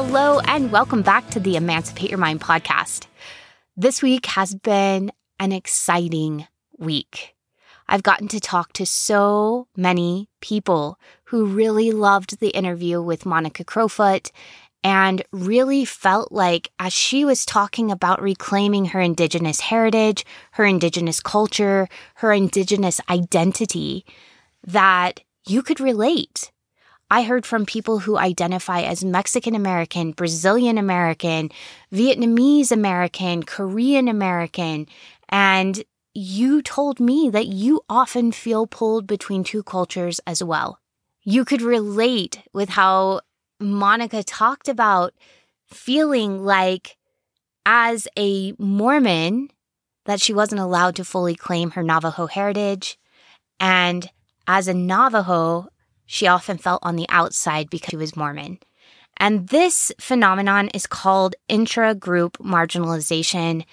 Hello, and welcome back to the Emancipate Your Mind podcast. This week has been an exciting week. I've gotten to talk to so many people who really loved the interview with Monica Crowfoot and really felt like as she was talking about reclaiming her Indigenous heritage, her Indigenous culture, her Indigenous identity, that you could relate I heard from people who identify as Mexican American, Brazilian American, Vietnamese American, Korean American, and you told me that you often feel pulled between two cultures as well. You could relate with how Monica talked about feeling like, as a Mormon, that she wasn't allowed to fully claim her Navajo heritage. And as a Navajo, she often felt on the outside because she was Mormon. And this phenomenon is called intra group marginalization.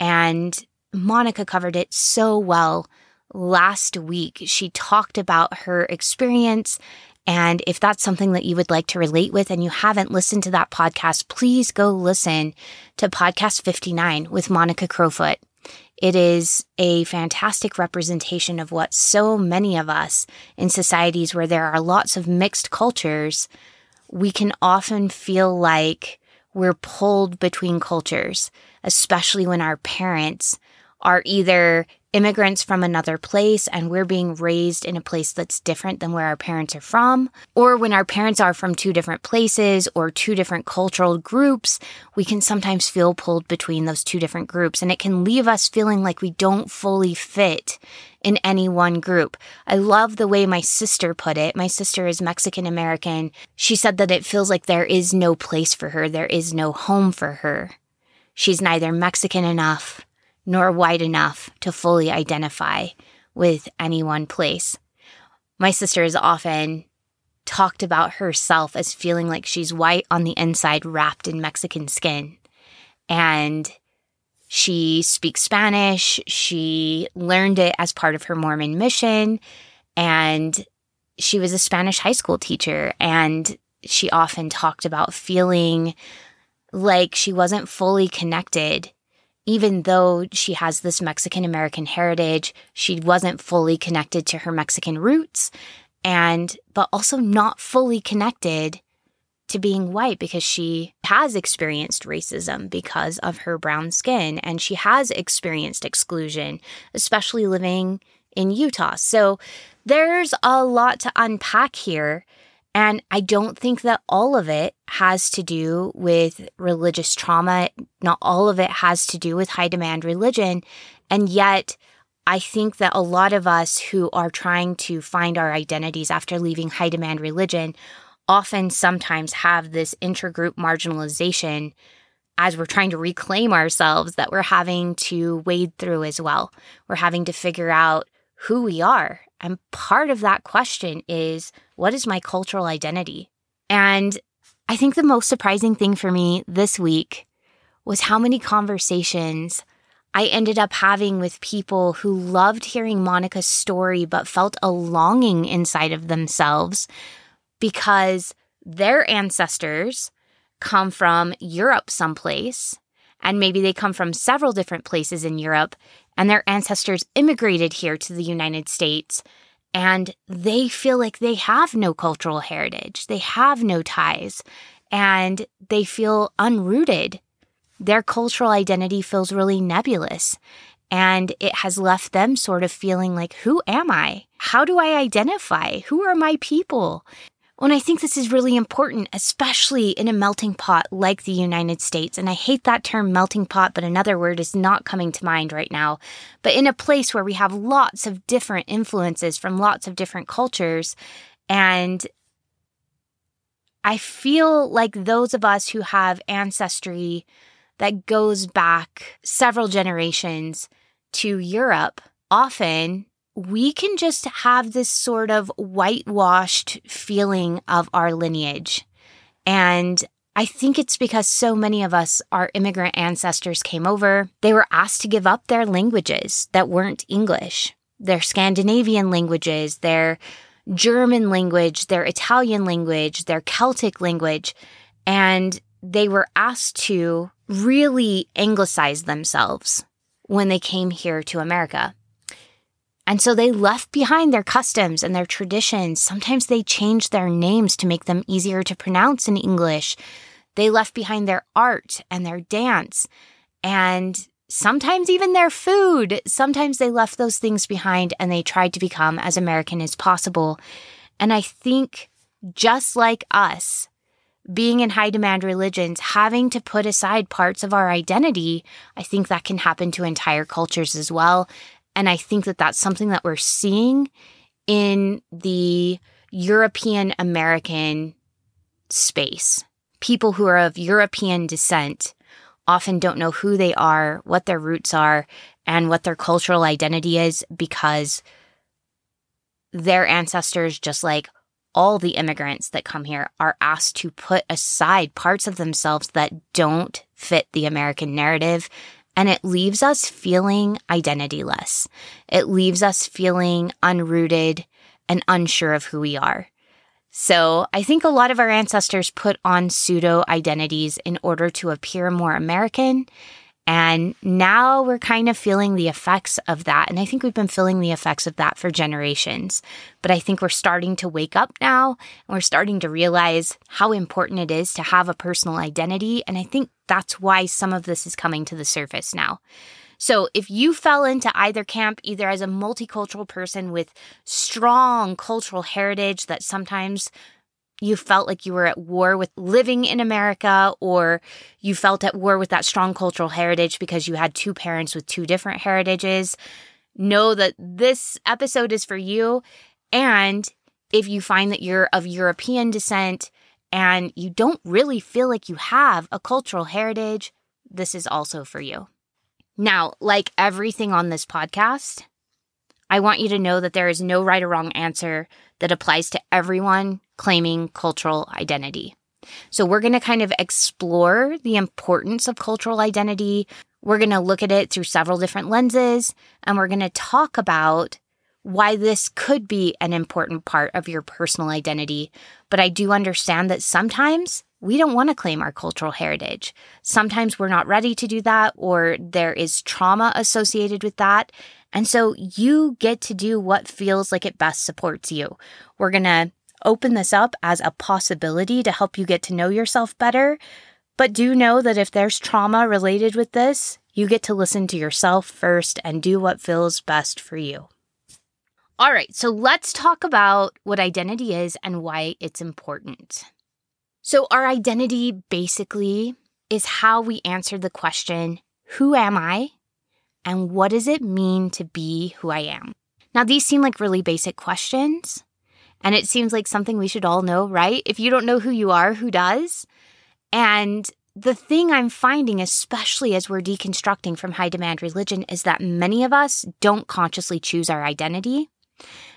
And Monica covered it so well last week. She talked about her experience. And if that's something that you would like to relate with and you haven't listened to that podcast, please go listen to podcast 59 with Monica Crowfoot. It is a fantastic representation of what so many of us in societies where there are lots of mixed cultures, we can often feel like we're pulled between cultures, especially when our parents are either immigrants from another place and we're being raised in a place that's different than where our parents are from, or when our parents are from two different places or two different cultural groups, we can sometimes feel pulled between those two different groups and it can leave us feeling like we don't fully fit in any one group. I love the way my sister put it. My sister is Mexican American. She said that it feels like there is no place for her, there is no home for her. She's neither Mexican enough nor wide enough to fully identify with any one place. My sister has often talked about herself as feeling like she's white on the inside, wrapped in Mexican skin. And she speaks Spanish. She learned it as part of her Mormon mission. And she was a Spanish high school teacher. And she often talked about feeling like she wasn't fully connected even though she has this Mexican American heritage, she wasn't fully connected to her Mexican roots and but also not fully connected to being white because she has experienced racism because of her brown skin and she has experienced exclusion, especially living in Utah. So there's a lot to unpack here. And I don't think that all of it has to do with religious trauma. Not all of it has to do with high demand religion. And yet, I think that a lot of us who are trying to find our identities after leaving high demand religion often sometimes have this intergroup marginalization as we're trying to reclaim ourselves that we're having to wade through as well. We're having to figure out who we are. And part of that question is what is my cultural identity? And I think the most surprising thing for me this week was how many conversations I ended up having with people who loved hearing Monica's story but felt a longing inside of themselves because their ancestors come from Europe someplace and maybe they come from several different places in Europe and their ancestors immigrated here to the United States and they feel like they have no cultural heritage, they have no ties, and they feel unrooted. Their cultural identity feels really nebulous. And it has left them sort of feeling like, who am I? How do I identify? Who are my people? And I think this is really important, especially in a melting pot like the United States. And I hate that term melting pot, but another word is not coming to mind right now. But in a place where we have lots of different influences from lots of different cultures. And I feel like those of us who have ancestry that goes back several generations to Europe often we can just have this sort of whitewashed feeling of our lineage. And I think it's because so many of us, our immigrant ancestors came over, they were asked to give up their languages that weren't English, their Scandinavian languages, their German language, their Italian language, their Celtic language. And they were asked to really anglicize themselves when they came here to America. And so they left behind their customs and their traditions. Sometimes they changed their names to make them easier to pronounce in English. They left behind their art and their dance and sometimes even their food. Sometimes they left those things behind and they tried to become as American as possible. And I think just like us, being in high demand religions, having to put aside parts of our identity, I think that can happen to entire cultures as well. And I think that that's something that we're seeing in the European American space. People who are of European descent often don't know who they are, what their roots are, and what their cultural identity is because their ancestors, just like all the immigrants that come here, are asked to put aside parts of themselves that don't fit the American narrative and it leaves us feeling identityless. It leaves us feeling unrooted and unsure of who we are. So I think a lot of our ancestors put on pseudo identities in order to appear more American and now we're kind of feeling the effects of that. And I think we've been feeling the effects of that for generations. But I think we're starting to wake up now and we're starting to realize how important it is to have a personal identity. And I think that's why some of this is coming to the surface now. So if you fell into either camp, either as a multicultural person with strong cultural heritage that sometimes you felt like you were at war with living in America, or you felt at war with that strong cultural heritage because you had two parents with two different heritages, know that this episode is for you. And if you find that you're of European descent and you don't really feel like you have a cultural heritage, this is also for you. Now, like everything on this podcast, I want you to know that there is no right or wrong answer that applies to everyone claiming cultural identity. So we're going to kind of explore the importance of cultural identity. We're going to look at it through several different lenses, and we're going to talk about why this could be an important part of your personal identity. But I do understand that sometimes we don't want to claim our cultural heritage. Sometimes we're not ready to do that, or there is trauma associated with that. And so you get to do what feels like it best supports you. We're going to open this up as a possibility to help you get to know yourself better. But do know that if there's trauma related with this, you get to listen to yourself first and do what feels best for you. All right, so let's talk about what identity is and why it's important. So, our identity basically is how we answer the question Who am I? And what does it mean to be who I am? Now, these seem like really basic questions, and it seems like something we should all know, right? If you don't know who you are, who does? And the thing I'm finding, especially as we're deconstructing from high demand religion, is that many of us don't consciously choose our identity.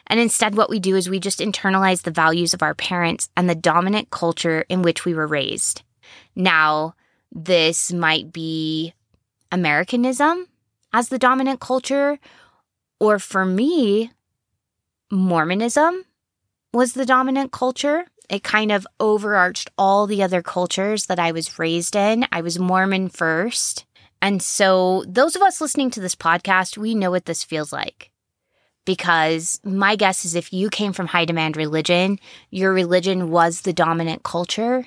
And instead, what we do is we just internalize the values of our parents and the dominant culture in which we were raised. Now, this might be Americanism as the dominant culture, or for me, Mormonism was the dominant culture. It kind of overarched all the other cultures that I was raised in. I was Mormon first. And so, those of us listening to this podcast, we know what this feels like. Because my guess is if you came from high demand religion, your religion was the dominant culture.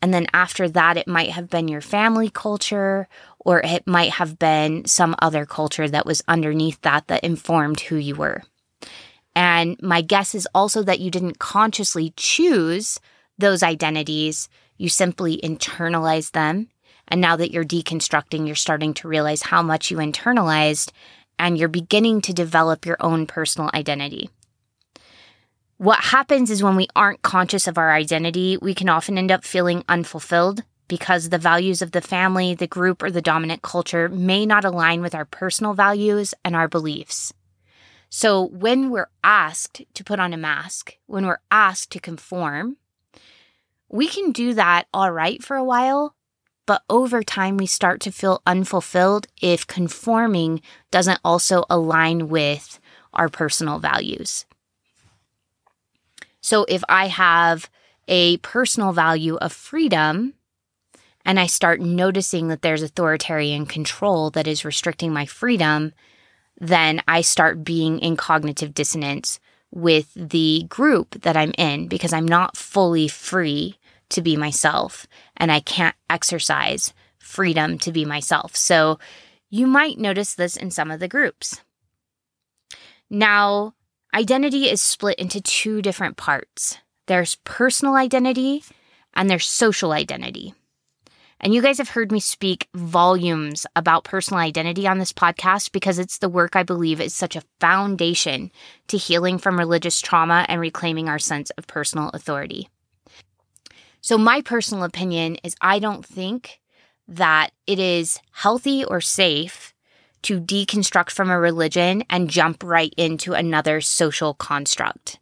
And then after that, it might have been your family culture, or it might have been some other culture that was underneath that that informed who you were. And my guess is also that you didn't consciously choose those identities. You simply internalized them. And now that you're deconstructing, you're starting to realize how much you internalized and you're beginning to develop your own personal identity. What happens is when we aren't conscious of our identity, we can often end up feeling unfulfilled because the values of the family, the group, or the dominant culture may not align with our personal values and our beliefs. So when we're asked to put on a mask, when we're asked to conform, we can do that all right for a while, but over time we start to feel unfulfilled if conforming doesn't also align with our personal values. So if I have a personal value of freedom and I start noticing that there's authoritarian control that is restricting my freedom, then I start being in cognitive dissonance with the group that I'm in because I'm not fully free to be myself and I can't exercise freedom to be myself. So you might notice this in some of the groups. Now, identity is split into two different parts there's personal identity and there's social identity. And you guys have heard me speak volumes about personal identity on this podcast because it's the work I believe is such a foundation to healing from religious trauma and reclaiming our sense of personal authority. So, my personal opinion is I don't think that it is healthy or safe to deconstruct from a religion and jump right into another social construct.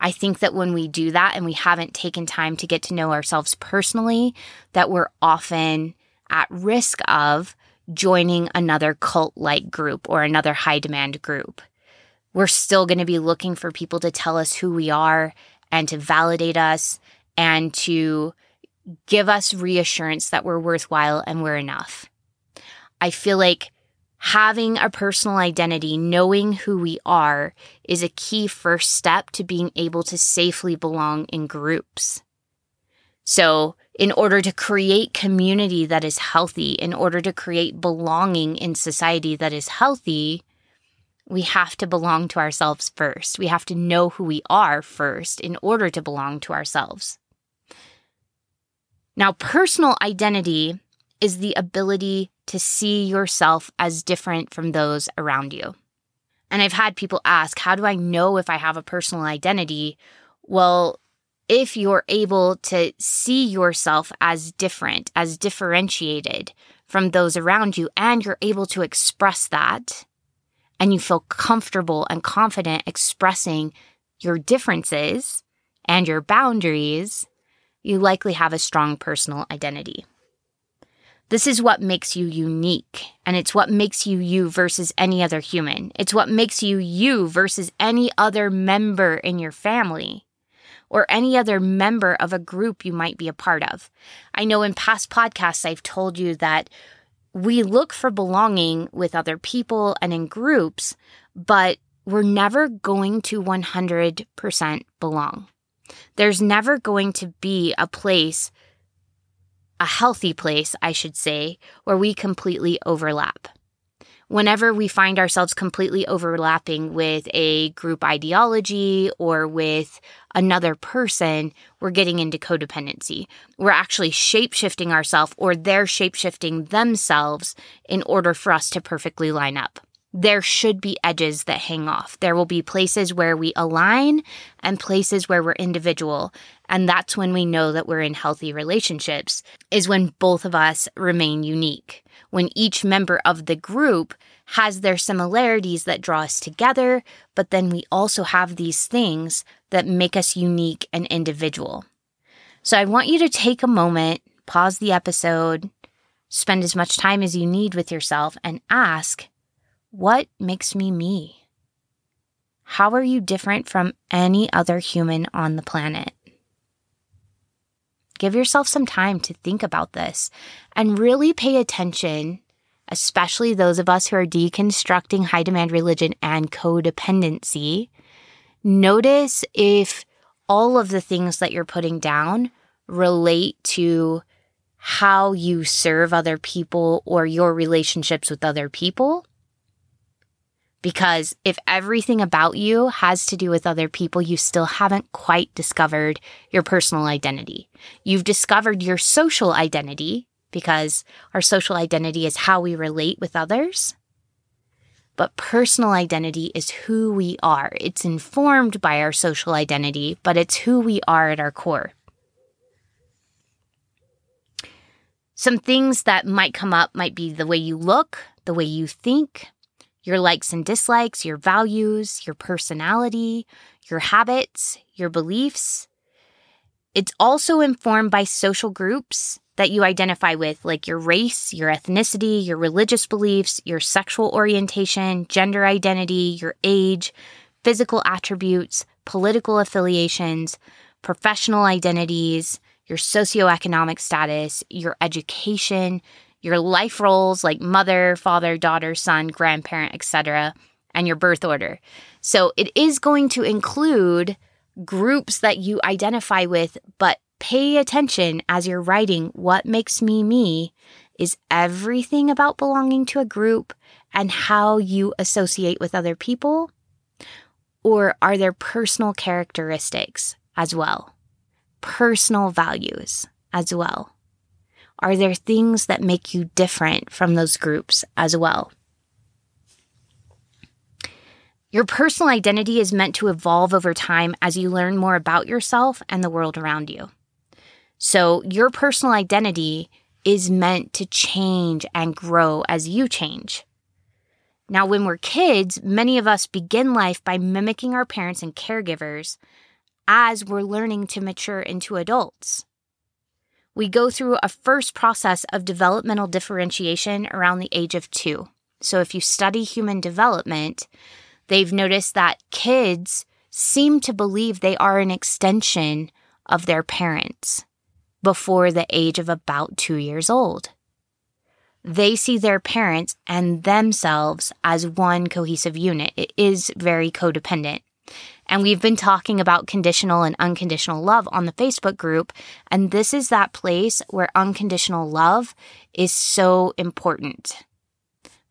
I think that when we do that and we haven't taken time to get to know ourselves personally, that we're often at risk of joining another cult like group or another high demand group. We're still going to be looking for people to tell us who we are and to validate us and to give us reassurance that we're worthwhile and we're enough. I feel like having a personal identity, knowing who we are, is a key first step to being able to safely belong in groups. So, in order to create community that is healthy, in order to create belonging in society that is healthy, we have to belong to ourselves first. We have to know who we are first in order to belong to ourselves. Now, personal identity is the ability to see yourself as different from those around you. And I've had people ask, how do I know if I have a personal identity? Well, if you're able to see yourself as different, as differentiated from those around you, and you're able to express that, and you feel comfortable and confident expressing your differences and your boundaries, you likely have a strong personal identity. This is what makes you unique, and it's what makes you you versus any other human. It's what makes you you versus any other member in your family or any other member of a group you might be a part of. I know in past podcasts, I've told you that we look for belonging with other people and in groups, but we're never going to 100% belong. There's never going to be a place a healthy place, I should say, where we completely overlap. Whenever we find ourselves completely overlapping with a group ideology or with another person, we're getting into codependency. We're actually shape shifting ourselves or they're shape shifting themselves in order for us to perfectly line up there should be edges that hang off. There will be places where we align and places where we're individual. And that's when we know that we're in healthy relationships, is when both of us remain unique. When each member of the group has their similarities that draw us together, but then we also have these things that make us unique and individual. So I want you to take a moment, pause the episode, spend as much time as you need with yourself, and ask what makes me me? How are you different from any other human on the planet? Give yourself some time to think about this and really pay attention, especially those of us who are deconstructing high demand religion and codependency. Notice if all of the things that you're putting down relate to how you serve other people or your relationships with other people Because if everything about you has to do with other people, you still haven't quite discovered your personal identity. You've discovered your social identity because our social identity is how we relate with others. But personal identity is who we are. It's informed by our social identity, but it's who we are at our core. Some things that might come up might be the way you look, the way you think, your likes and dislikes, your values, your personality, your habits, your beliefs. It's also informed by social groups that you identify with, like your race, your ethnicity, your religious beliefs, your sexual orientation, gender identity, your age, physical attributes, political affiliations, professional identities, your socioeconomic status, your education, your life roles like mother, father, daughter, son, grandparent, etc., and your birth order. So it is going to include groups that you identify with, but pay attention as you're writing what makes me me is everything about belonging to a group and how you associate with other people? Or are there personal characteristics as well? Personal values as well? Are there things that make you different from those groups as well? Your personal identity is meant to evolve over time as you learn more about yourself and the world around you. So, your personal identity is meant to change and grow as you change. Now, when we're kids, many of us begin life by mimicking our parents and caregivers as we're learning to mature into adults we go through a first process of developmental differentiation around the age of two. So, if you study human development, they've noticed that kids seem to believe they are an extension of their parents before the age of about two years old. They see their parents and themselves as one cohesive unit. It is very codependent. And we've been talking about conditional and unconditional love on the Facebook group. And this is that place where unconditional love is so important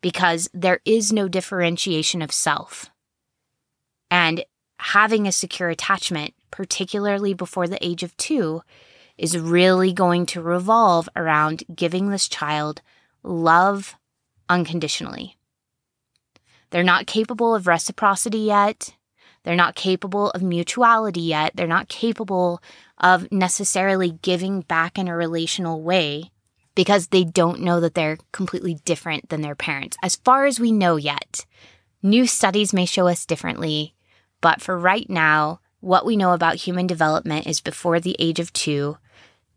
because there is no differentiation of self. And having a secure attachment, particularly before the age of two, is really going to revolve around giving this child love unconditionally. They're not capable of reciprocity yet. They're not capable of mutuality yet. They're not capable of necessarily giving back in a relational way because they don't know that they're completely different than their parents, as far as we know yet. New studies may show us differently, but for right now, what we know about human development is before the age of two,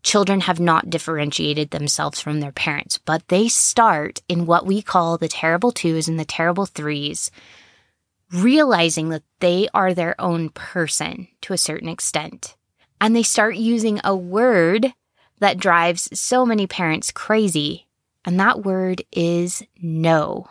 children have not differentiated themselves from their parents, but they start in what we call the terrible twos and the terrible threes, realizing that they are their own person to a certain extent. And they start using a word that drives so many parents crazy. And that word is no.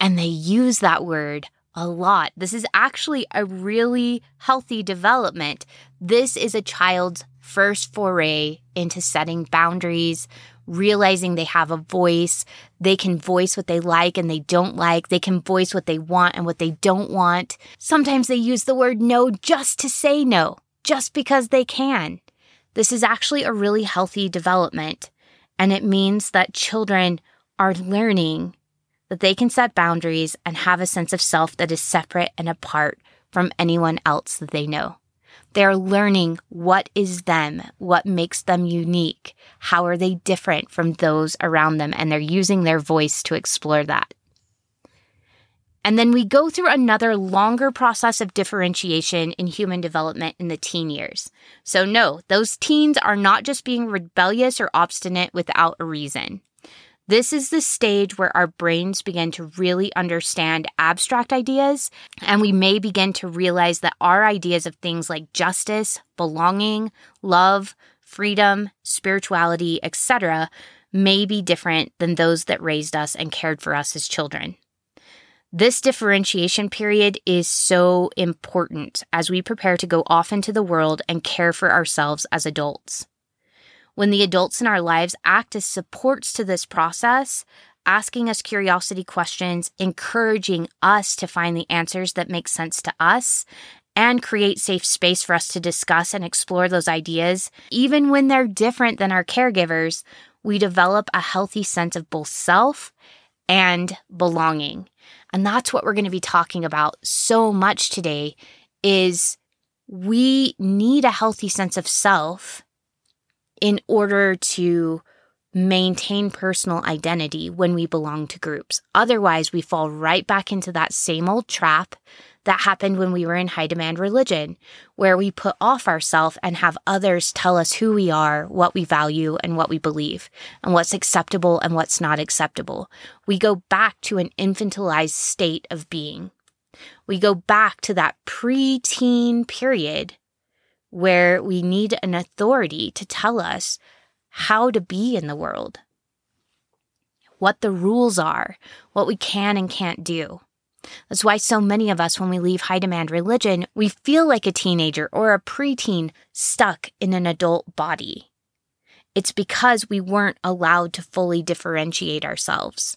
And they use that word a lot. This is actually a really healthy development. This is a child's first foray into setting boundaries, realizing they have a voice. They can voice what they like and they don't like. They can voice what they want and what they don't want. Sometimes they use the word no just to say no, just because they can. This is actually a really healthy development. And it means that children are learning that they can set boundaries and have a sense of self that is separate and apart from anyone else that they know. They're learning what is them, what makes them unique, how are they different from those around them, and they're using their voice to explore that. And then we go through another longer process of differentiation in human development in the teen years. So, no, those teens are not just being rebellious or obstinate without a reason. This is the stage where our brains begin to really understand abstract ideas, and we may begin to realize that our ideas of things like justice, belonging, love, freedom, spirituality, etc., may be different than those that raised us and cared for us as children. This differentiation period is so important as we prepare to go off into the world and care for ourselves as adults when the adults in our lives act as supports to this process, asking us curiosity questions, encouraging us to find the answers that make sense to us, and create safe space for us to discuss and explore those ideas, even when they're different than our caregivers, we develop a healthy sense of both self and belonging. And that's what we're going to be talking about so much today is we need a healthy sense of self in order to maintain personal identity when we belong to groups. Otherwise, we fall right back into that same old trap that happened when we were in high demand religion, where we put off ourselves and have others tell us who we are, what we value, and what we believe, and what's acceptable and what's not acceptable. We go back to an infantilized state of being. We go back to that pre-teen period where we need an authority to tell us how to be in the world, what the rules are, what we can and can't do. That's why so many of us, when we leave high demand religion, we feel like a teenager or a preteen stuck in an adult body. It's because we weren't allowed to fully differentiate ourselves.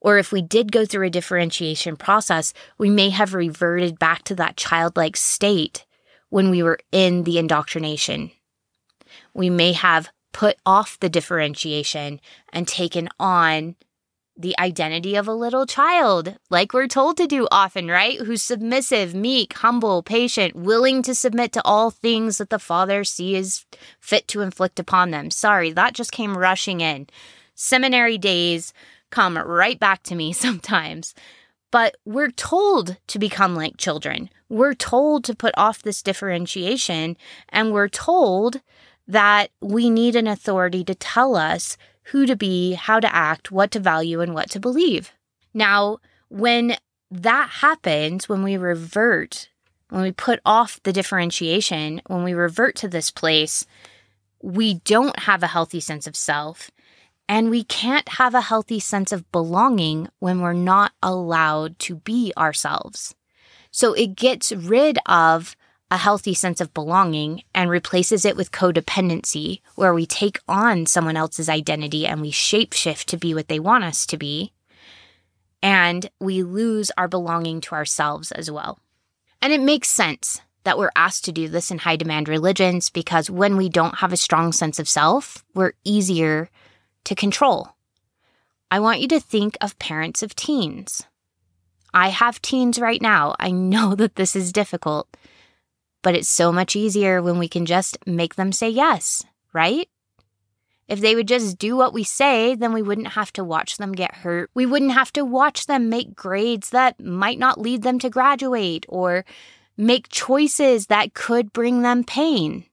Or if we did go through a differentiation process, we may have reverted back to that childlike state when we were in the indoctrination. We may have put off the differentiation and taken on the identity of a little child, like we're told to do often, right? Who's submissive, meek, humble, patient, willing to submit to all things that the Father sees fit to inflict upon them. Sorry, that just came rushing in. Seminary days come right back to me sometimes. But we're told to become like children. We're told to put off this differentiation, and we're told that we need an authority to tell us who to be, how to act, what to value, and what to believe. Now, when that happens, when we revert, when we put off the differentiation, when we revert to this place, we don't have a healthy sense of self. And we can't have a healthy sense of belonging when we're not allowed to be ourselves. So it gets rid of a healthy sense of belonging and replaces it with codependency, where we take on someone else's identity and we shapeshift to be what they want us to be. And we lose our belonging to ourselves as well. And it makes sense that we're asked to do this in high demand religions because when we don't have a strong sense of self, we're easier to control. I want you to think of parents of teens. I have teens right now. I know that this is difficult but it's so much easier when we can just make them say yes, right? If they would just do what we say, then we wouldn't have to watch them get hurt. We wouldn't have to watch them make grades that might not lead them to graduate or make choices that could bring them pain.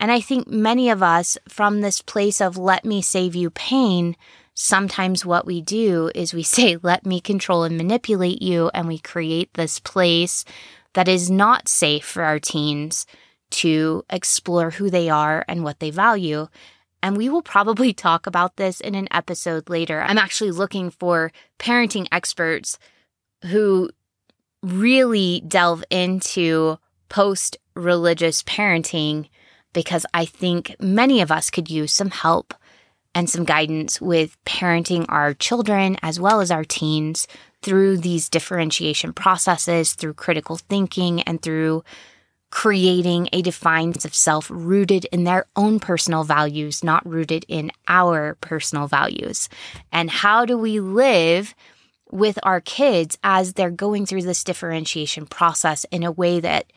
And I think many of us, from this place of let me save you pain, sometimes what we do is we say, let me control and manipulate you. And we create this place that is not safe for our teens to explore who they are and what they value. And we will probably talk about this in an episode later. I'm actually looking for parenting experts who really delve into post religious parenting because I think many of us could use some help and some guidance with parenting our children as well as our teens through these differentiation processes, through critical thinking, and through creating a defined sense of self rooted in their own personal values, not rooted in our personal values. And how do we live with our kids as they're going through this differentiation process in a way that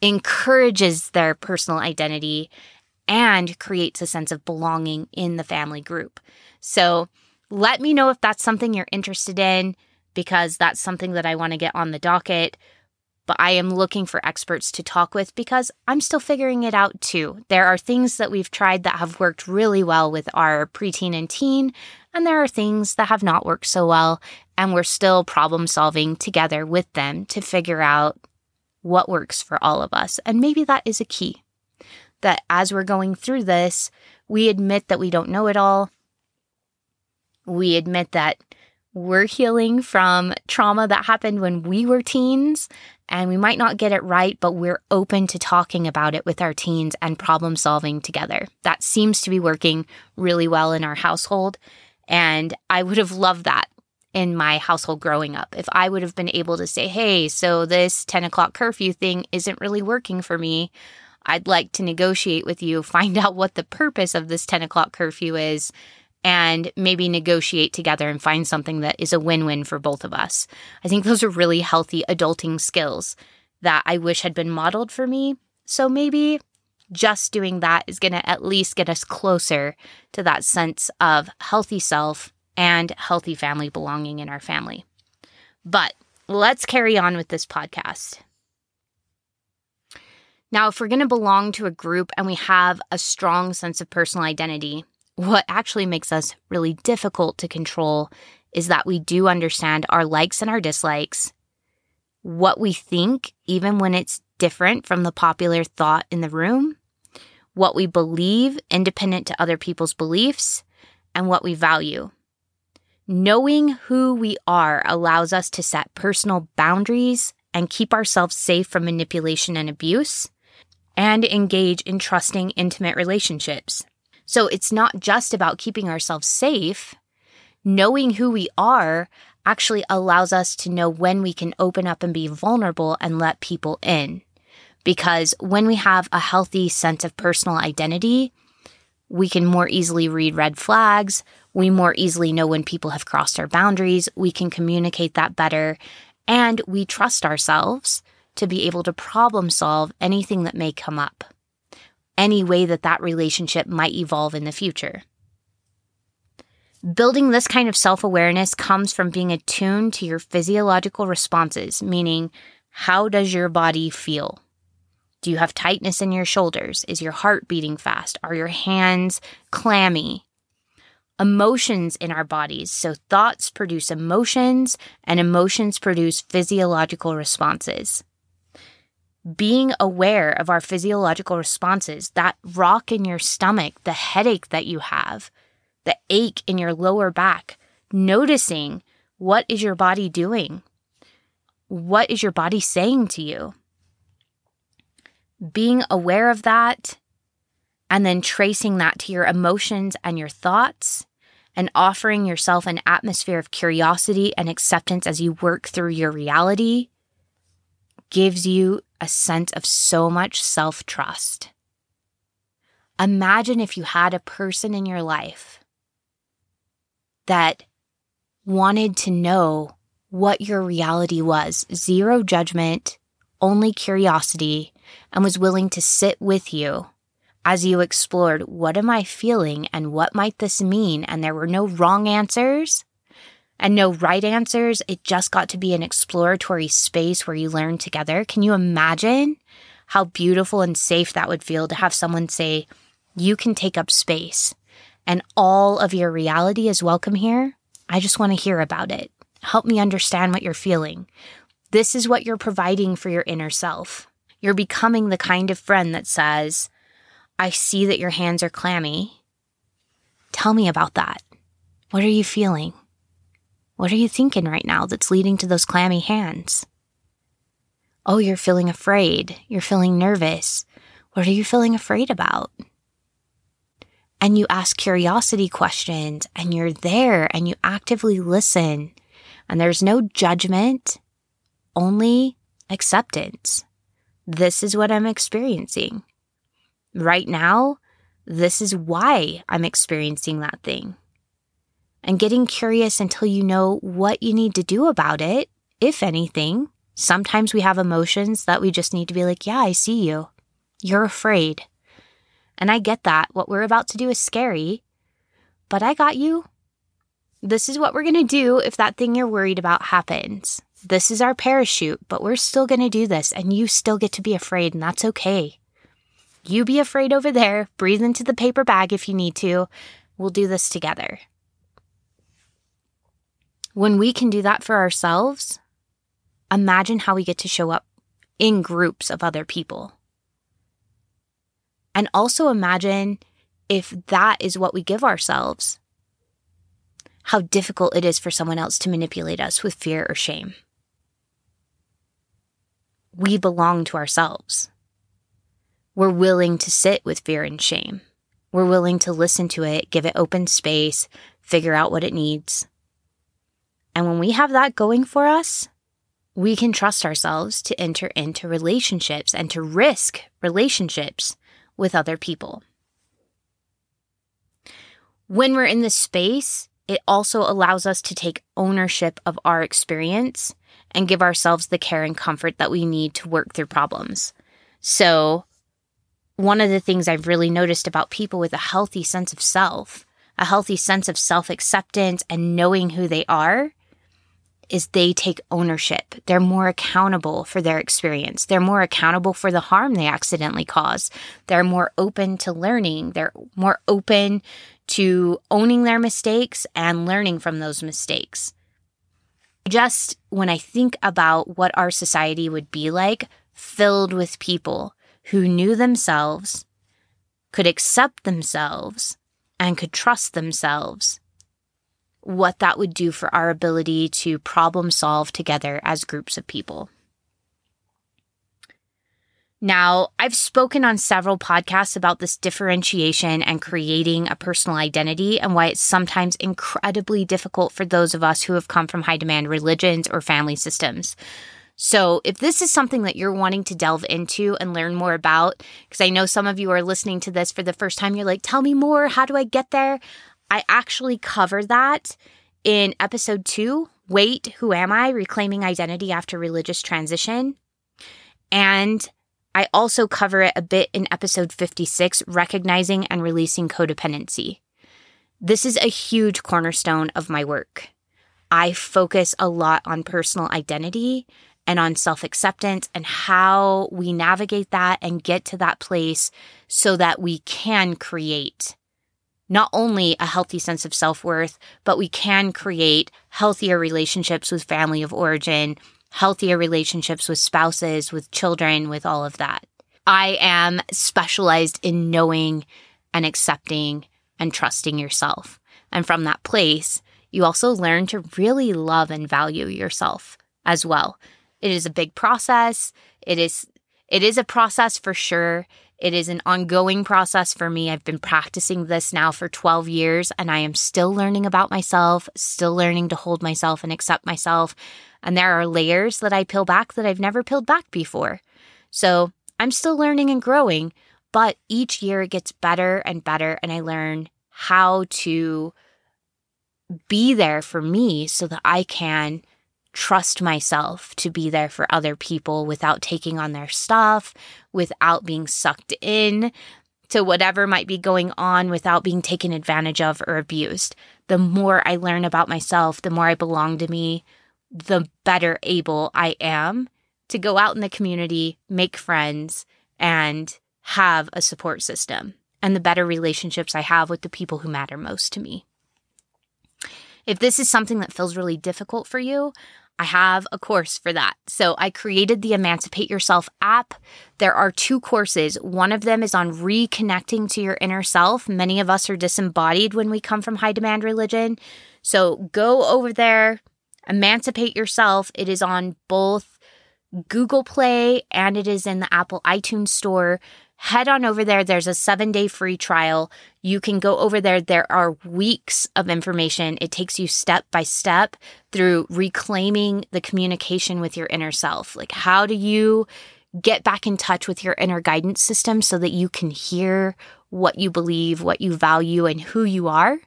encourages their personal identity and creates a sense of belonging in the family group? So let me know if that's something you're interested in because that's something that I want to get on the docket. But I am looking for experts to talk with because I'm still figuring it out too. There are things that we've tried that have worked really well with our preteen and teen, and there are things that have not worked so well. And we're still problem solving together with them to figure out what works for all of us. And maybe that is a key that as we're going through this, we admit that we don't know it all. We admit that we're healing from trauma that happened when we were teens, and we might not get it right, but we're open to talking about it with our teens and problem solving together. That seems to be working really well in our household. And I would have loved that in my household growing up. If I would have been able to say, hey, so this 10 o'clock curfew thing isn't really working for me. I'd like to negotiate with you, find out what the purpose of this 10 o'clock curfew is, and maybe negotiate together and find something that is a win win for both of us. I think those are really healthy adulting skills that I wish had been modeled for me. So maybe just doing that is going to at least get us closer to that sense of healthy self and healthy family belonging in our family. But let's carry on with this podcast. Now, if we're going to belong to a group and we have a strong sense of personal identity, what actually makes us really difficult to control is that we do understand our likes and our dislikes, what we think, even when it's different from the popular thought in the room, what we believe, independent to other people's beliefs, and what we value. Knowing who we are allows us to set personal boundaries and keep ourselves safe from manipulation and abuse, and engage in trusting, intimate relationships. So it's not just about keeping ourselves safe. Knowing who we are actually allows us to know when we can open up and be vulnerable and let people in. Because when we have a healthy sense of personal identity, we can more easily read red flags. We more easily know when people have crossed our boundaries. We can communicate that better. And we trust ourselves to be able to problem solve anything that may come up, any way that that relationship might evolve in the future. Building this kind of self awareness comes from being attuned to your physiological responses, meaning, how does your body feel? Do you have tightness in your shoulders? Is your heart beating fast? Are your hands clammy? Emotions in our bodies. So, thoughts produce emotions, and emotions produce physiological responses. Being aware of our physiological responses, that rock in your stomach, the headache that you have, the ache in your lower back, noticing what is your body doing? What is your body saying to you? Being aware of that and then tracing that to your emotions and your thoughts and offering yourself an atmosphere of curiosity and acceptance as you work through your reality gives you a sense of so much self trust. Imagine if you had a person in your life that wanted to know what your reality was zero judgment, only curiosity, and was willing to sit with you as you explored what am I feeling and what might this mean? And there were no wrong answers and no right answers. It just got to be an exploratory space where you learn together. Can you imagine how beautiful and safe that would feel to have someone say, You can take up space and all of your reality is welcome here? I just want to hear about it. Help me understand what you're feeling. This is what you're providing for your inner self. You're becoming the kind of friend that says, I see that your hands are clammy. Tell me about that. What are you feeling? What are you thinking right now that's leading to those clammy hands? Oh, you're feeling afraid. You're feeling nervous. What are you feeling afraid about? And you ask curiosity questions and you're there and you actively listen. And there's no judgment, only acceptance. This is what I'm experiencing. Right now, this is why I'm experiencing that thing. And getting curious until you know what you need to do about it, if anything. Sometimes we have emotions that we just need to be like, yeah, I see you. You're afraid. And I get that. What we're about to do is scary, but I got you. This is what we're going to do if that thing you're worried about happens. This is our parachute, but we're still going to do this, and you still get to be afraid, and that's okay. You be afraid over there, breathe into the paper bag if you need to. We'll do this together. When we can do that for ourselves, imagine how we get to show up in groups of other people. And also imagine if that is what we give ourselves, how difficult it is for someone else to manipulate us with fear or shame we belong to ourselves. We're willing to sit with fear and shame. We're willing to listen to it, give it open space, figure out what it needs. And when we have that going for us, we can trust ourselves to enter into relationships and to risk relationships with other people. When we're in this space, it also allows us to take ownership of our experience and give ourselves the care and comfort that we need to work through problems. So, one of the things I've really noticed about people with a healthy sense of self, a healthy sense of self acceptance and knowing who they are, is they take ownership. They're more accountable for their experience. They're more accountable for the harm they accidentally cause. They're more open to learning. They're more open to owning their mistakes and learning from those mistakes. Just when I think about what our society would be like, filled with people who knew themselves, could accept themselves, and could trust themselves what that would do for our ability to problem solve together as groups of people. Now, I've spoken on several podcasts about this differentiation and creating a personal identity and why it's sometimes incredibly difficult for those of us who have come from high demand religions or family systems. So, if this is something that you're wanting to delve into and learn more about, because I know some of you are listening to this for the first time, you're like, tell me more. How do I get there? I actually cover that in episode two Wait, Who Am I? Reclaiming Identity After Religious Transition. And I also cover it a bit in episode 56 Recognizing and Releasing Codependency. This is a huge cornerstone of my work. I focus a lot on personal identity and on self acceptance and how we navigate that and get to that place so that we can create not only a healthy sense of self worth, but we can create healthier relationships with family of origin, healthier relationships with spouses, with children, with all of that. I am specialized in knowing and accepting and trusting yourself. And from that place, you also learn to really love and value yourself as well. It is a big process. It is it is a process for sure. It is an ongoing process for me. I've been practicing this now for 12 years and I am still learning about myself, still learning to hold myself and accept myself. And there are layers that I peel back that I've never peeled back before. So I'm still learning and growing, but each year it gets better and better. And I learn how to be there for me so that I can trust myself to be there for other people without taking on their stuff, without being sucked in to whatever might be going on, without being taken advantage of or abused. The more I learn about myself, the more I belong to me, the better able I am to go out in the community, make friends, and have a support system, and the better relationships I have with the people who matter most to me. If this is something that feels really difficult for you, I have a course for that. So I created the Emancipate Yourself app. There are two courses. One of them is on reconnecting to your inner self. Many of us are disembodied when we come from high demand religion. So go over there, emancipate yourself. It is on both Google Play and it is in the Apple iTunes store head on over there. There's a seven day free trial. You can go over there. There are weeks of information. It takes you step by step through reclaiming the communication with your inner self. Like, how do you get back in touch with your inner guidance system so that you can hear what you believe, what you value, and who you are?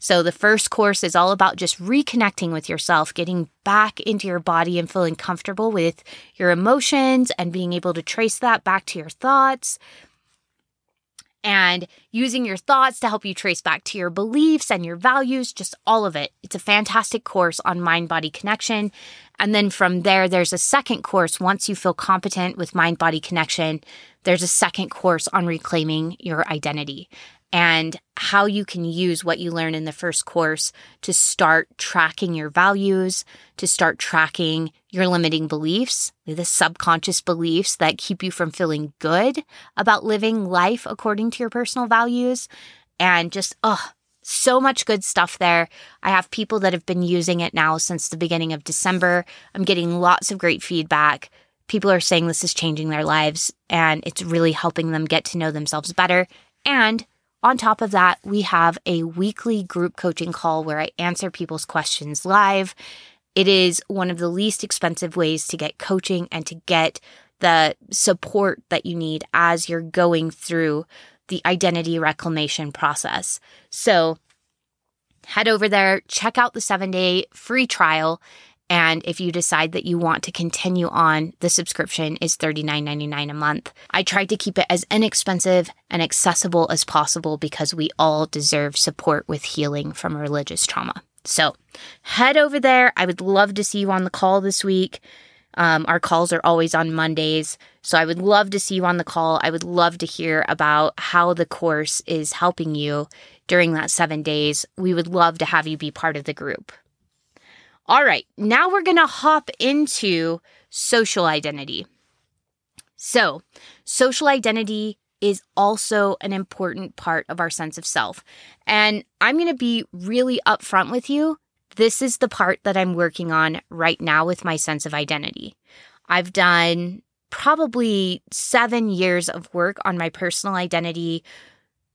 So, the first course is all about just reconnecting with yourself, getting back into your body and feeling comfortable with your emotions and being able to trace that back to your thoughts. And using your thoughts to help you trace back to your beliefs and your values, just all of it. It's a fantastic course on mind body connection. And then from there, there's a second course. Once you feel competent with mind body connection, there's a second course on reclaiming your identity and how you can use what you learn in the first course to start tracking your values, to start tracking your limiting beliefs, the subconscious beliefs that keep you from feeling good about living life according to your personal values. And just, oh, so much good stuff there. I have people that have been using it now since the beginning of December. I'm getting lots of great feedback. People are saying this is changing their lives and it's really helping them get to know themselves better and On top of that, we have a weekly group coaching call where I answer people's questions live. It is one of the least expensive ways to get coaching and to get the support that you need as you're going through the identity reclamation process. So head over there, check out the seven day free trial. And if you decide that you want to continue on, the subscription is $39.99 a month. I tried to keep it as inexpensive and accessible as possible because we all deserve support with healing from religious trauma. So head over there. I would love to see you on the call this week. Um, our calls are always on Mondays. So I would love to see you on the call. I would love to hear about how the course is helping you during that seven days. We would love to have you be part of the group. All right, now we're going to hop into social identity. So, social identity is also an important part of our sense of self. And I'm going to be really upfront with you. This is the part that I'm working on right now with my sense of identity. I've done probably seven years of work on my personal identity,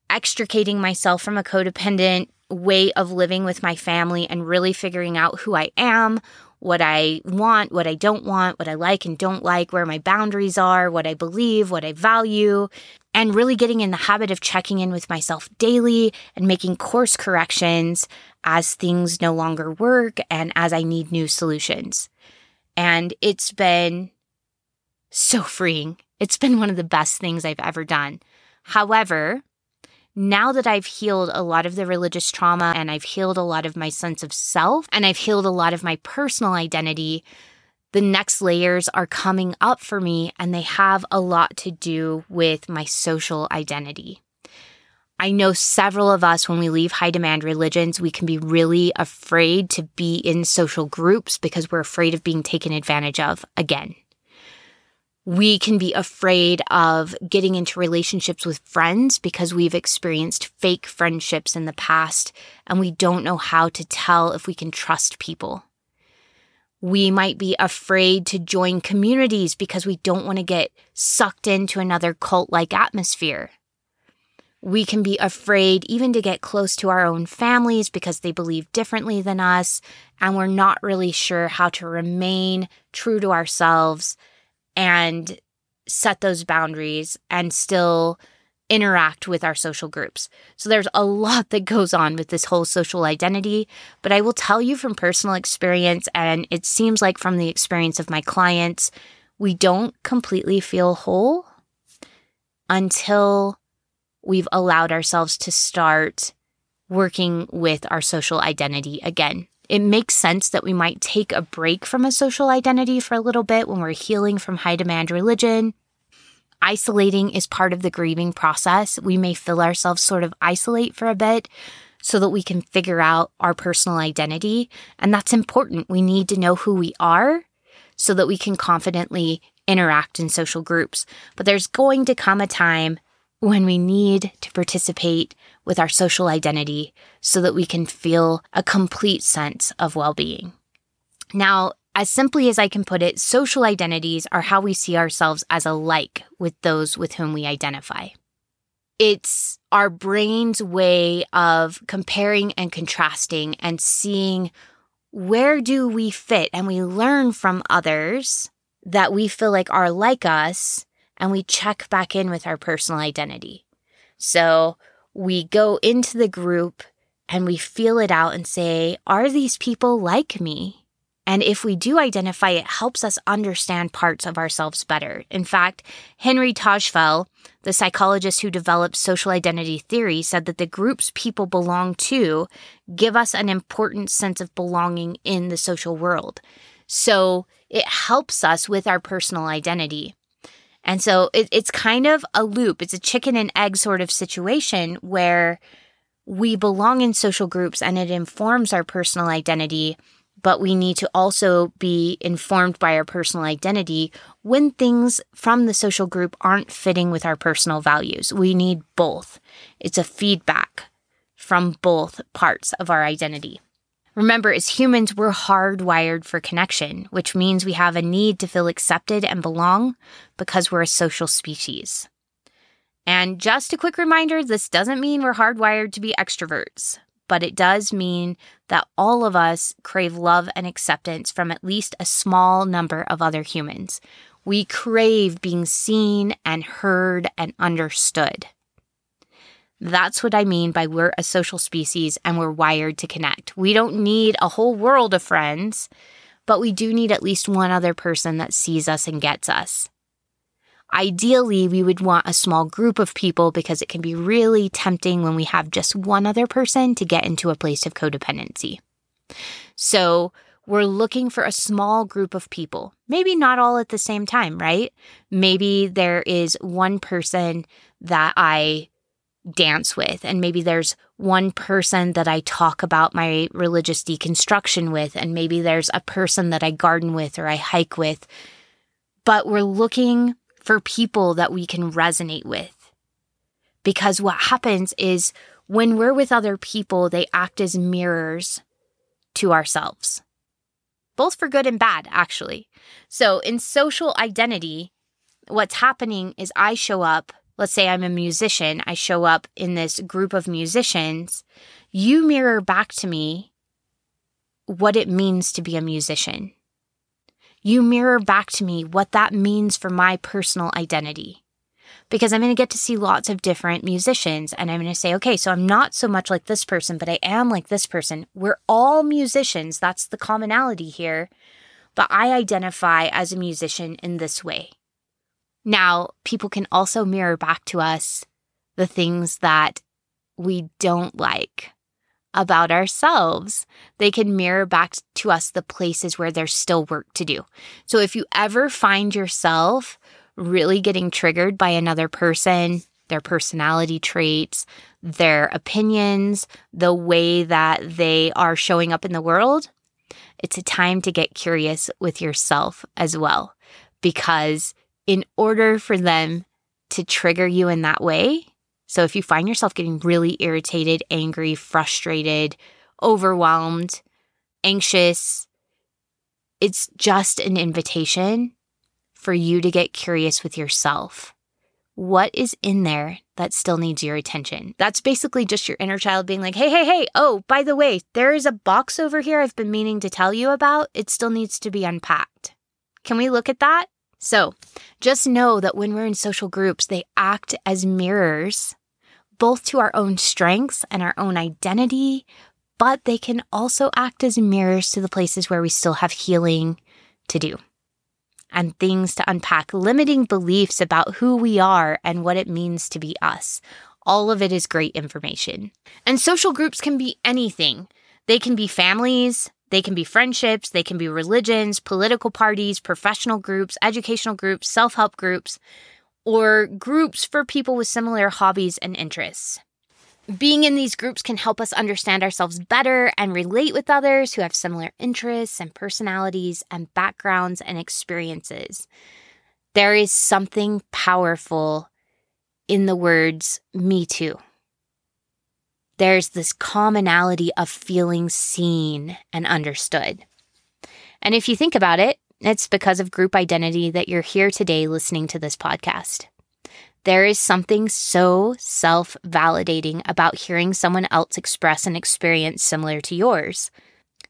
extricating myself from a codependent way of living with my family and really figuring out who I am, what I want, what I don't want, what I like and don't like, where my boundaries are, what I believe, what I value, and really getting in the habit of checking in with myself daily and making course corrections as things no longer work and as I need new solutions. And it's been so freeing. It's been one of the best things I've ever done. However, now that I've healed a lot of the religious trauma and I've healed a lot of my sense of self and I've healed a lot of my personal identity, the next layers are coming up for me and they have a lot to do with my social identity. I know several of us, when we leave high demand religions, we can be really afraid to be in social groups because we're afraid of being taken advantage of again. We can be afraid of getting into relationships with friends because we've experienced fake friendships in the past and we don't know how to tell if we can trust people. We might be afraid to join communities because we don't want to get sucked into another cult like atmosphere. We can be afraid even to get close to our own families because they believe differently than us, and we're not really sure how to remain true to ourselves and set those boundaries and still interact with our social groups. So there's a lot that goes on with this whole social identity, but I will tell you from personal experience, and it seems like from the experience of my clients, we don't completely feel whole until we've allowed ourselves to start working with our social identity again. It makes sense that we might take a break from a social identity for a little bit when we're healing from high demand religion. Isolating is part of the grieving process. We may feel ourselves sort of isolate for a bit so that we can figure out our personal identity. And that's important. We need to know who we are so that we can confidently interact in social groups. But there's going to come a time when we need to participate with our social identity so that we can feel a complete sense of well being. Now, as simply as I can put it, social identities are how we see ourselves as alike with those with whom we identify. It's our brain's way of comparing and contrasting and seeing where do we fit and we learn from others that we feel like are like us and we check back in with our personal identity. So we go into the group and we feel it out and say, are these people like me? And if we do identify, it helps us understand parts of ourselves better. In fact, Henry Tajfel, the psychologist who developed social identity theory, said that the groups people belong to give us an important sense of belonging in the social world. So it helps us with our personal identity. And so it, it's kind of a loop. It's a chicken and egg sort of situation where we belong in social groups and it informs our personal identity, but we need to also be informed by our personal identity when things from the social group aren't fitting with our personal values. We need both. It's a feedback from both parts of our identity. Remember, as humans, we're hardwired for connection, which means we have a need to feel accepted and belong because we're a social species. And just a quick reminder this doesn't mean we're hardwired to be extroverts, but it does mean that all of us crave love and acceptance from at least a small number of other humans. We crave being seen and heard and understood. That's what I mean by we're a social species and we're wired to connect. We don't need a whole world of friends, but we do need at least one other person that sees us and gets us. Ideally, we would want a small group of people because it can be really tempting when we have just one other person to get into a place of codependency. So, we're looking for a small group of people, maybe not all at the same time, right? Maybe there is one person that I dance with, and maybe there's one person that I talk about my religious deconstruction with, and maybe there's a person that I garden with or I hike with. But we're looking for people that we can resonate with. Because what happens is when we're with other people, they act as mirrors to ourselves, both for good and bad, actually. So in social identity, what's happening is I show up. Let's say I'm a musician, I show up in this group of musicians. You mirror back to me what it means to be a musician you mirror back to me what that means for my personal identity. Because I'm going to get to see lots of different musicians and I'm going to say, okay, so I'm not so much like this person, but I am like this person. We're all musicians. That's the commonality here. But I identify as a musician in this way. Now, people can also mirror back to us the things that we don't like about ourselves. They can mirror back to us the places where there's still work to do. So if you ever find yourself really getting triggered by another person, their personality traits, their opinions, the way that they are showing up in the world, it's a time to get curious with yourself as well. Because in order for them to trigger you in that way, so if you find yourself getting really irritated, angry, frustrated, overwhelmed, anxious, it's just an invitation for you to get curious with yourself. What is in there that still needs your attention? That's basically just your inner child being like, hey, hey, hey, oh, by the way, there is a box over here I've been meaning to tell you about. It still needs to be unpacked. Can we look at that? So just know that when we're in social groups, they act as mirrors both to our own strengths and our own identity, but they can also act as mirrors to the places where we still have healing to do and things to unpack, limiting beliefs about who we are and what it means to be us. All of it is great information. And social groups can be anything. They can be families, they can be friendships, they can be religions, political parties, professional groups, educational groups, self help groups or groups for people with similar hobbies and interests. Being in these groups can help us understand ourselves better and relate with others who have similar interests and personalities and backgrounds and experiences. There is something powerful in the words, me too. There's this commonality of feeling seen and understood. And if you think about it, it's because of group identity that you're here today listening to this podcast. There is something so self validating about hearing someone else express an experience similar to yours.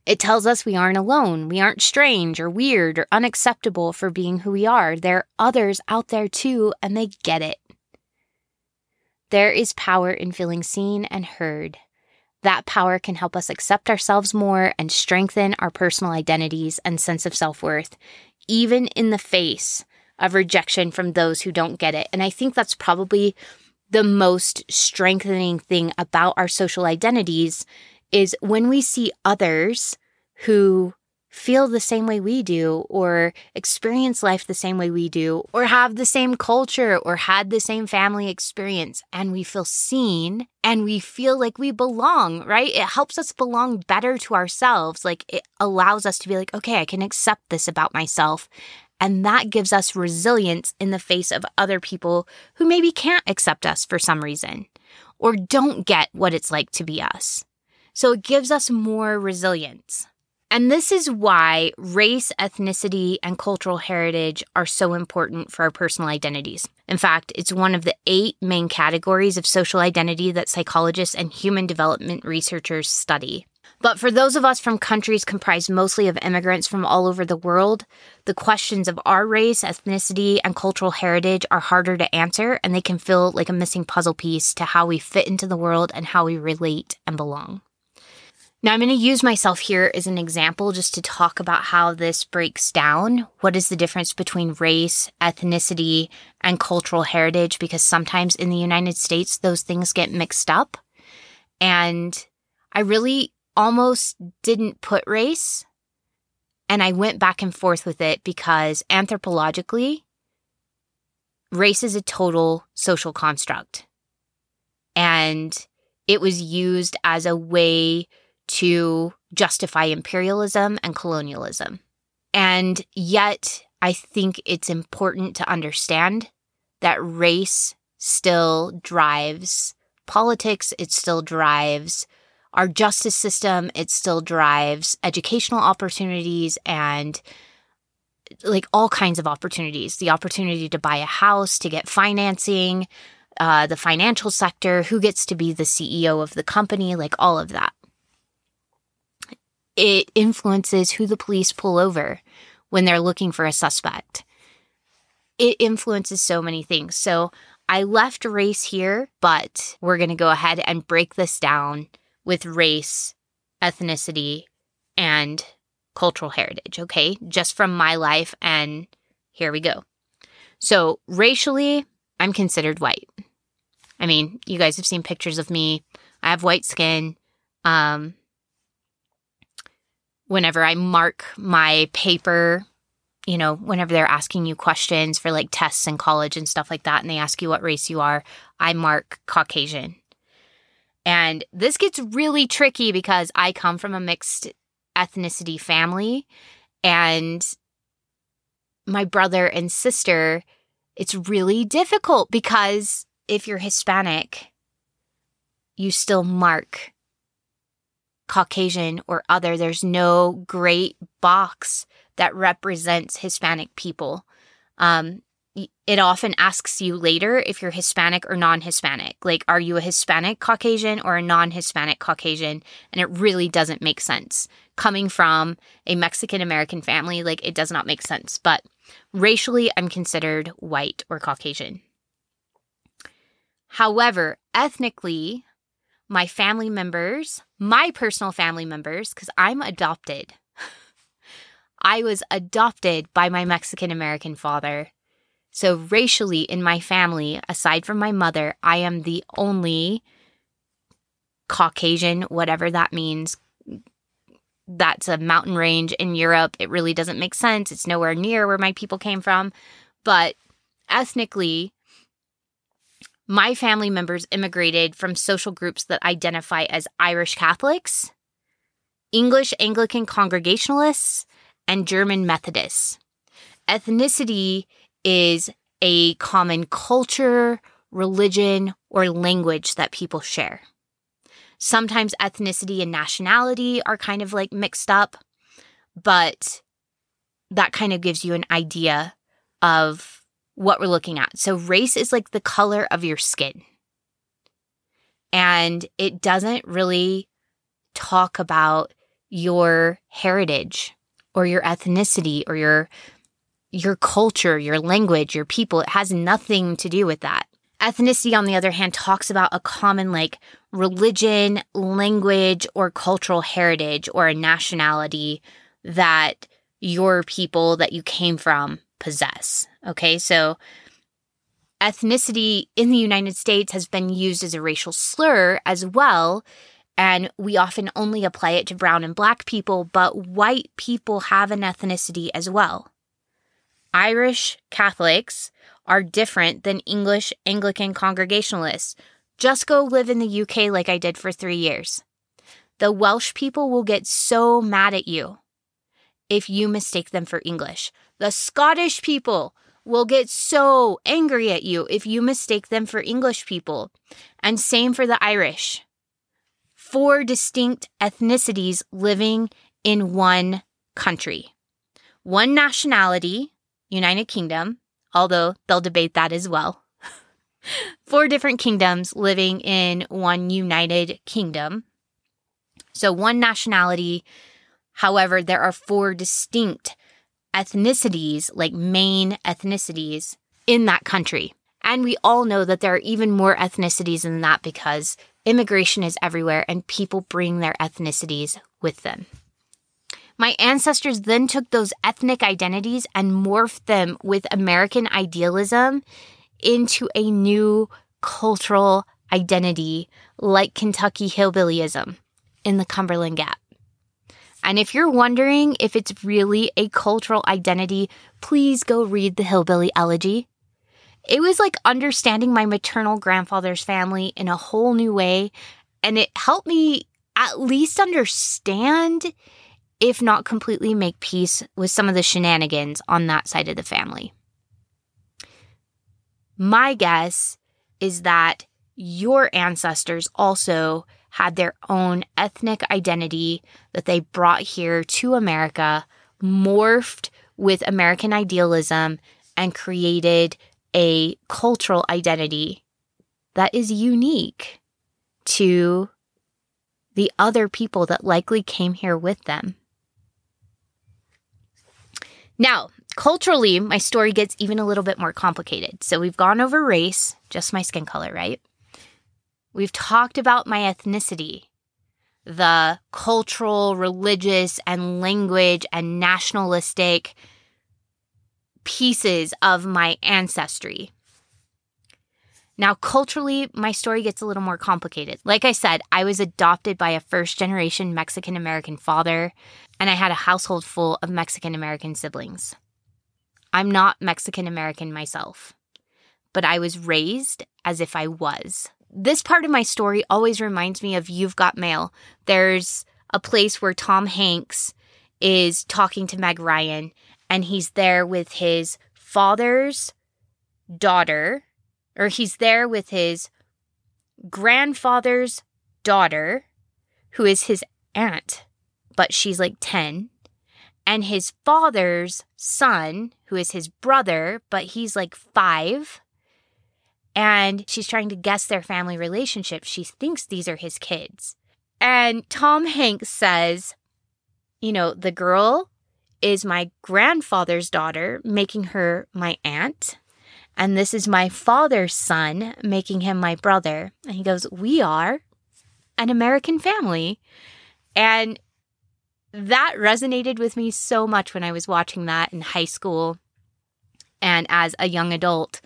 It tells us we aren't alone, we aren't strange or weird or unacceptable for being who we are. There are others out there too, and they get it. There is power in feeling seen and heard. That power can help us accept ourselves more and strengthen our personal identities and sense of self worth, even in the face of rejection from those who don't get it. And I think that's probably the most strengthening thing about our social identities is when we see others who feel the same way we do, or experience life the same way we do, or have the same culture, or had the same family experience, and we feel seen and we feel like we belong, right? It helps us belong better to ourselves. Like it allows us to be like, okay, I can accept this about myself. And that gives us resilience in the face of other people who maybe can't accept us for some reason or don't get what it's like to be us. So it gives us more resilience. And this is why race, ethnicity, and cultural heritage are so important for our personal identities. In fact, it's one of the eight main categories of social identity that psychologists and human development researchers study. But for those of us from countries comprised mostly of immigrants from all over the world, the questions of our race, ethnicity, and cultural heritage are harder to answer, and they can feel like a missing puzzle piece to how we fit into the world and how we relate and belong. Now, I'm going to use myself here as an example just to talk about how this breaks down. What is the difference between race, ethnicity, and cultural heritage? Because sometimes in the United States, those things get mixed up. And I really almost didn't put race. And I went back and forth with it because anthropologically, race is a total social construct. And it was used as a way to justify imperialism and colonialism. And yet, I think it's important to understand that race still drives politics, it still drives our justice system, it still drives educational opportunities and like all kinds of opportunities the opportunity to buy a house, to get financing, uh, the financial sector, who gets to be the CEO of the company, like all of that it influences who the police pull over when they're looking for a suspect. It influences so many things. So I left race here, but we're going to go ahead and break this down with race, ethnicity, and cultural heritage, okay? Just from my life. And here we go. So, racially, I'm considered white. I mean, you guys have seen pictures of me. I have white skin. Um, whenever I mark my paper, you know, whenever they're asking you questions for like tests in college and stuff like that, and they ask you what race you are, I mark Caucasian. And this gets really tricky because I come from a mixed ethnicity family and my brother and sister, it's really difficult because if you're Hispanic, you still mark Caucasian or other. There's no great box that represents Hispanic people. Um, it often asks you later if you're Hispanic or non Hispanic. Like, are you a Hispanic Caucasian or a non Hispanic Caucasian? And it really doesn't make sense. Coming from a Mexican American family, like, it does not make sense. But racially, I'm considered white or Caucasian. However, ethnically, my family members, my personal family members, because I'm adopted. I was adopted by my Mexican American father. So, racially, in my family, aside from my mother, I am the only Caucasian, whatever that means. That's a mountain range in Europe. It really doesn't make sense. It's nowhere near where my people came from. But ethnically, my family members immigrated from social groups that identify as Irish Catholics, English Anglican Congregationalists, and German Methodists. Ethnicity is a common culture, religion, or language that people share. Sometimes ethnicity and nationality are kind of like mixed up, but that kind of gives you an idea of what we're looking at. So, race is like the color of your skin. And it doesn't really talk about your heritage or your ethnicity or your your culture, your language, your people. It has nothing to do with that. Ethnicity, on the other hand, talks about a common like religion, language, or cultural heritage or a nationality that your people that you came from possess. Okay, so ethnicity in the United States has been used as a racial slur as well. And we often only apply it to brown and black people, but white people have an ethnicity as well. Irish Catholics are different than English Anglican Congregationalists. Just go live in the UK like I did for three years. The Welsh people will get so mad at you if you mistake them for English. The Scottish people will get so angry at you if you mistake them for English people. And same for the Irish. Four distinct ethnicities living in one country, one nationality, United Kingdom, although they'll debate that as well. Four different kingdoms living in one United Kingdom. So, one nationality. However, there are four distinct ethnicities, like main ethnicities, in that country. And we all know that there are even more ethnicities than that because immigration is everywhere and people bring their ethnicities with them. My ancestors then took those ethnic identities and morphed them with American idealism into a new cultural identity like Kentucky hillbillyism in the Cumberland Gap. And if you're wondering if it's really a cultural identity, please go read the Hillbilly Elegy. It was like understanding my maternal grandfather's family in a whole new way, and it helped me at least understand, if not completely make peace with some of the shenanigans on that side of the family. My guess is that your ancestors also had their own ethnic identity that they brought here to America, morphed with American idealism, and created a cultural identity that is unique to the other people that likely came here with them. Now, culturally, my story gets even a little bit more complicated. So we've gone over race, just my skin color, right? We've talked about my ethnicity, the cultural, religious, and language and nationalistic pieces of my ancestry. Now, culturally, my story gets a little more complicated. Like I said, I was adopted by a first generation Mexican American father, and I had a household full of Mexican American siblings. I'm not Mexican American myself, but I was raised as if I was this part of my story always reminds me of You've Got Mail. There's a place where Tom Hanks is talking to Meg Ryan, and he's there with his father's daughter, or he's there with his grandfather's daughter, who is his aunt, but she's like 10, and his father's son, who is his brother, but he's like five and she's trying to guess their family relationship. She thinks these are his kids. And Tom Hanks says, you know, the girl is my grandfather's daughter, making her my aunt. And this is my father's son, making him my brother. And he goes, We are an American family. And that resonated with me so much when I was watching that in high school and as a young adult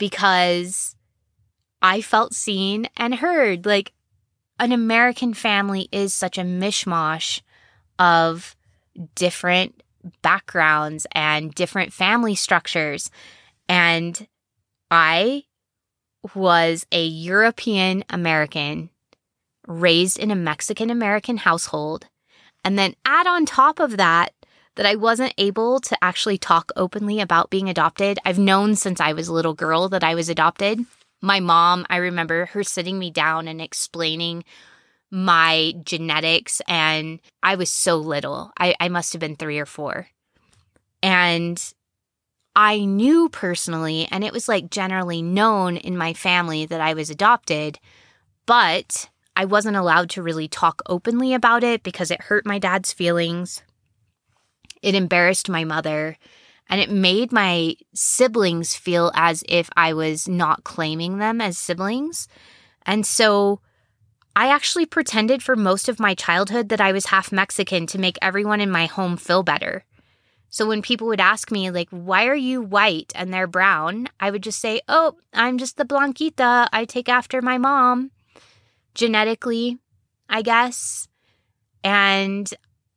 because I felt seen and heard. Like an American family is such a mishmash of different backgrounds and different family structures. And I was a European American raised in a Mexican American household. And then add on top of that that I wasn't able to actually talk openly about being adopted. I've known since I was a little girl that I was adopted. My mom, I remember her sitting me down and explaining my genetics, and I was so little. I, I must have been three or four. And I knew personally, and it was like generally known in my family that I was adopted, but I wasn't allowed to really talk openly about it because it hurt my dad's feelings. It embarrassed my mother and it made my siblings feel as if I was not claiming them as siblings. And so I actually pretended for most of my childhood that I was half Mexican to make everyone in my home feel better. So when people would ask me, like, why are you white and they're brown? I would just say, oh, I'm just the Blanquita. I take after my mom genetically, I guess. And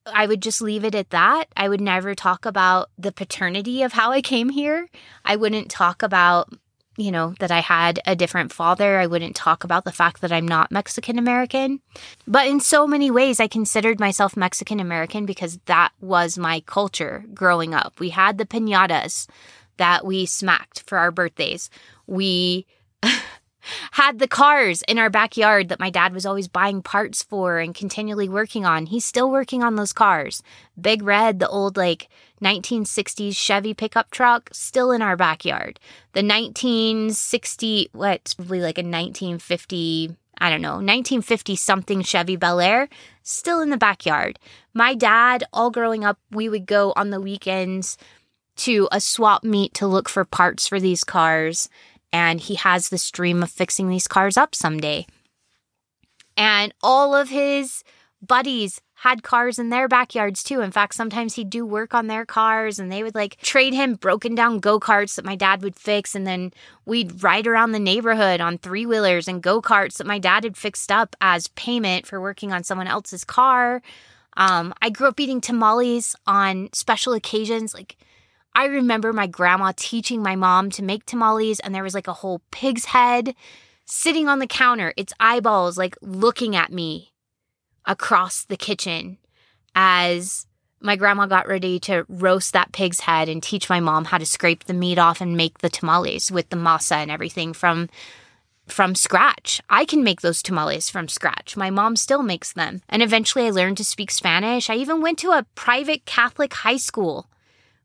I would just leave it at that. I would never talk about the paternity of how I came here. I wouldn't talk about, you know, that I had a different father. I wouldn't talk about the fact that I'm not Mexican American. But in so many ways, I considered myself Mexican American because that was my culture growing up. We had the pinatas that we smacked for our birthdays. We had the cars in our backyard that my dad was always buying parts for and continually working on. He's still working on those cars. Big Red, the old like 1960s Chevy pickup truck, still in our backyard. The 1960, what, probably like a 1950, I don't know, 1950 something Chevy Bel Air, still in the backyard. My dad, all growing up, we would go on the weekends to a swap meet to look for parts for these cars and he has this dream of fixing these cars up someday. And all of his buddies had cars in their backyards too. In fact, sometimes he'd do work on their cars and they would like trade him broken down go karts that my dad would fix. And then we'd ride around the neighborhood on three wheelers and go karts that my dad had fixed up as payment for working on someone else's car. Um, I grew up eating tamales on special occasions. Like, I remember my grandma teaching my mom to make tamales, and there was like a whole pig's head sitting on the counter, its eyeballs like looking at me across the kitchen as my grandma got ready to roast that pig's head and teach my mom how to scrape the meat off and make the tamales with the masa and everything from from scratch. I can make those tamales from scratch. My mom still makes them. And eventually I learned to speak Spanish. I even went to a private Catholic high school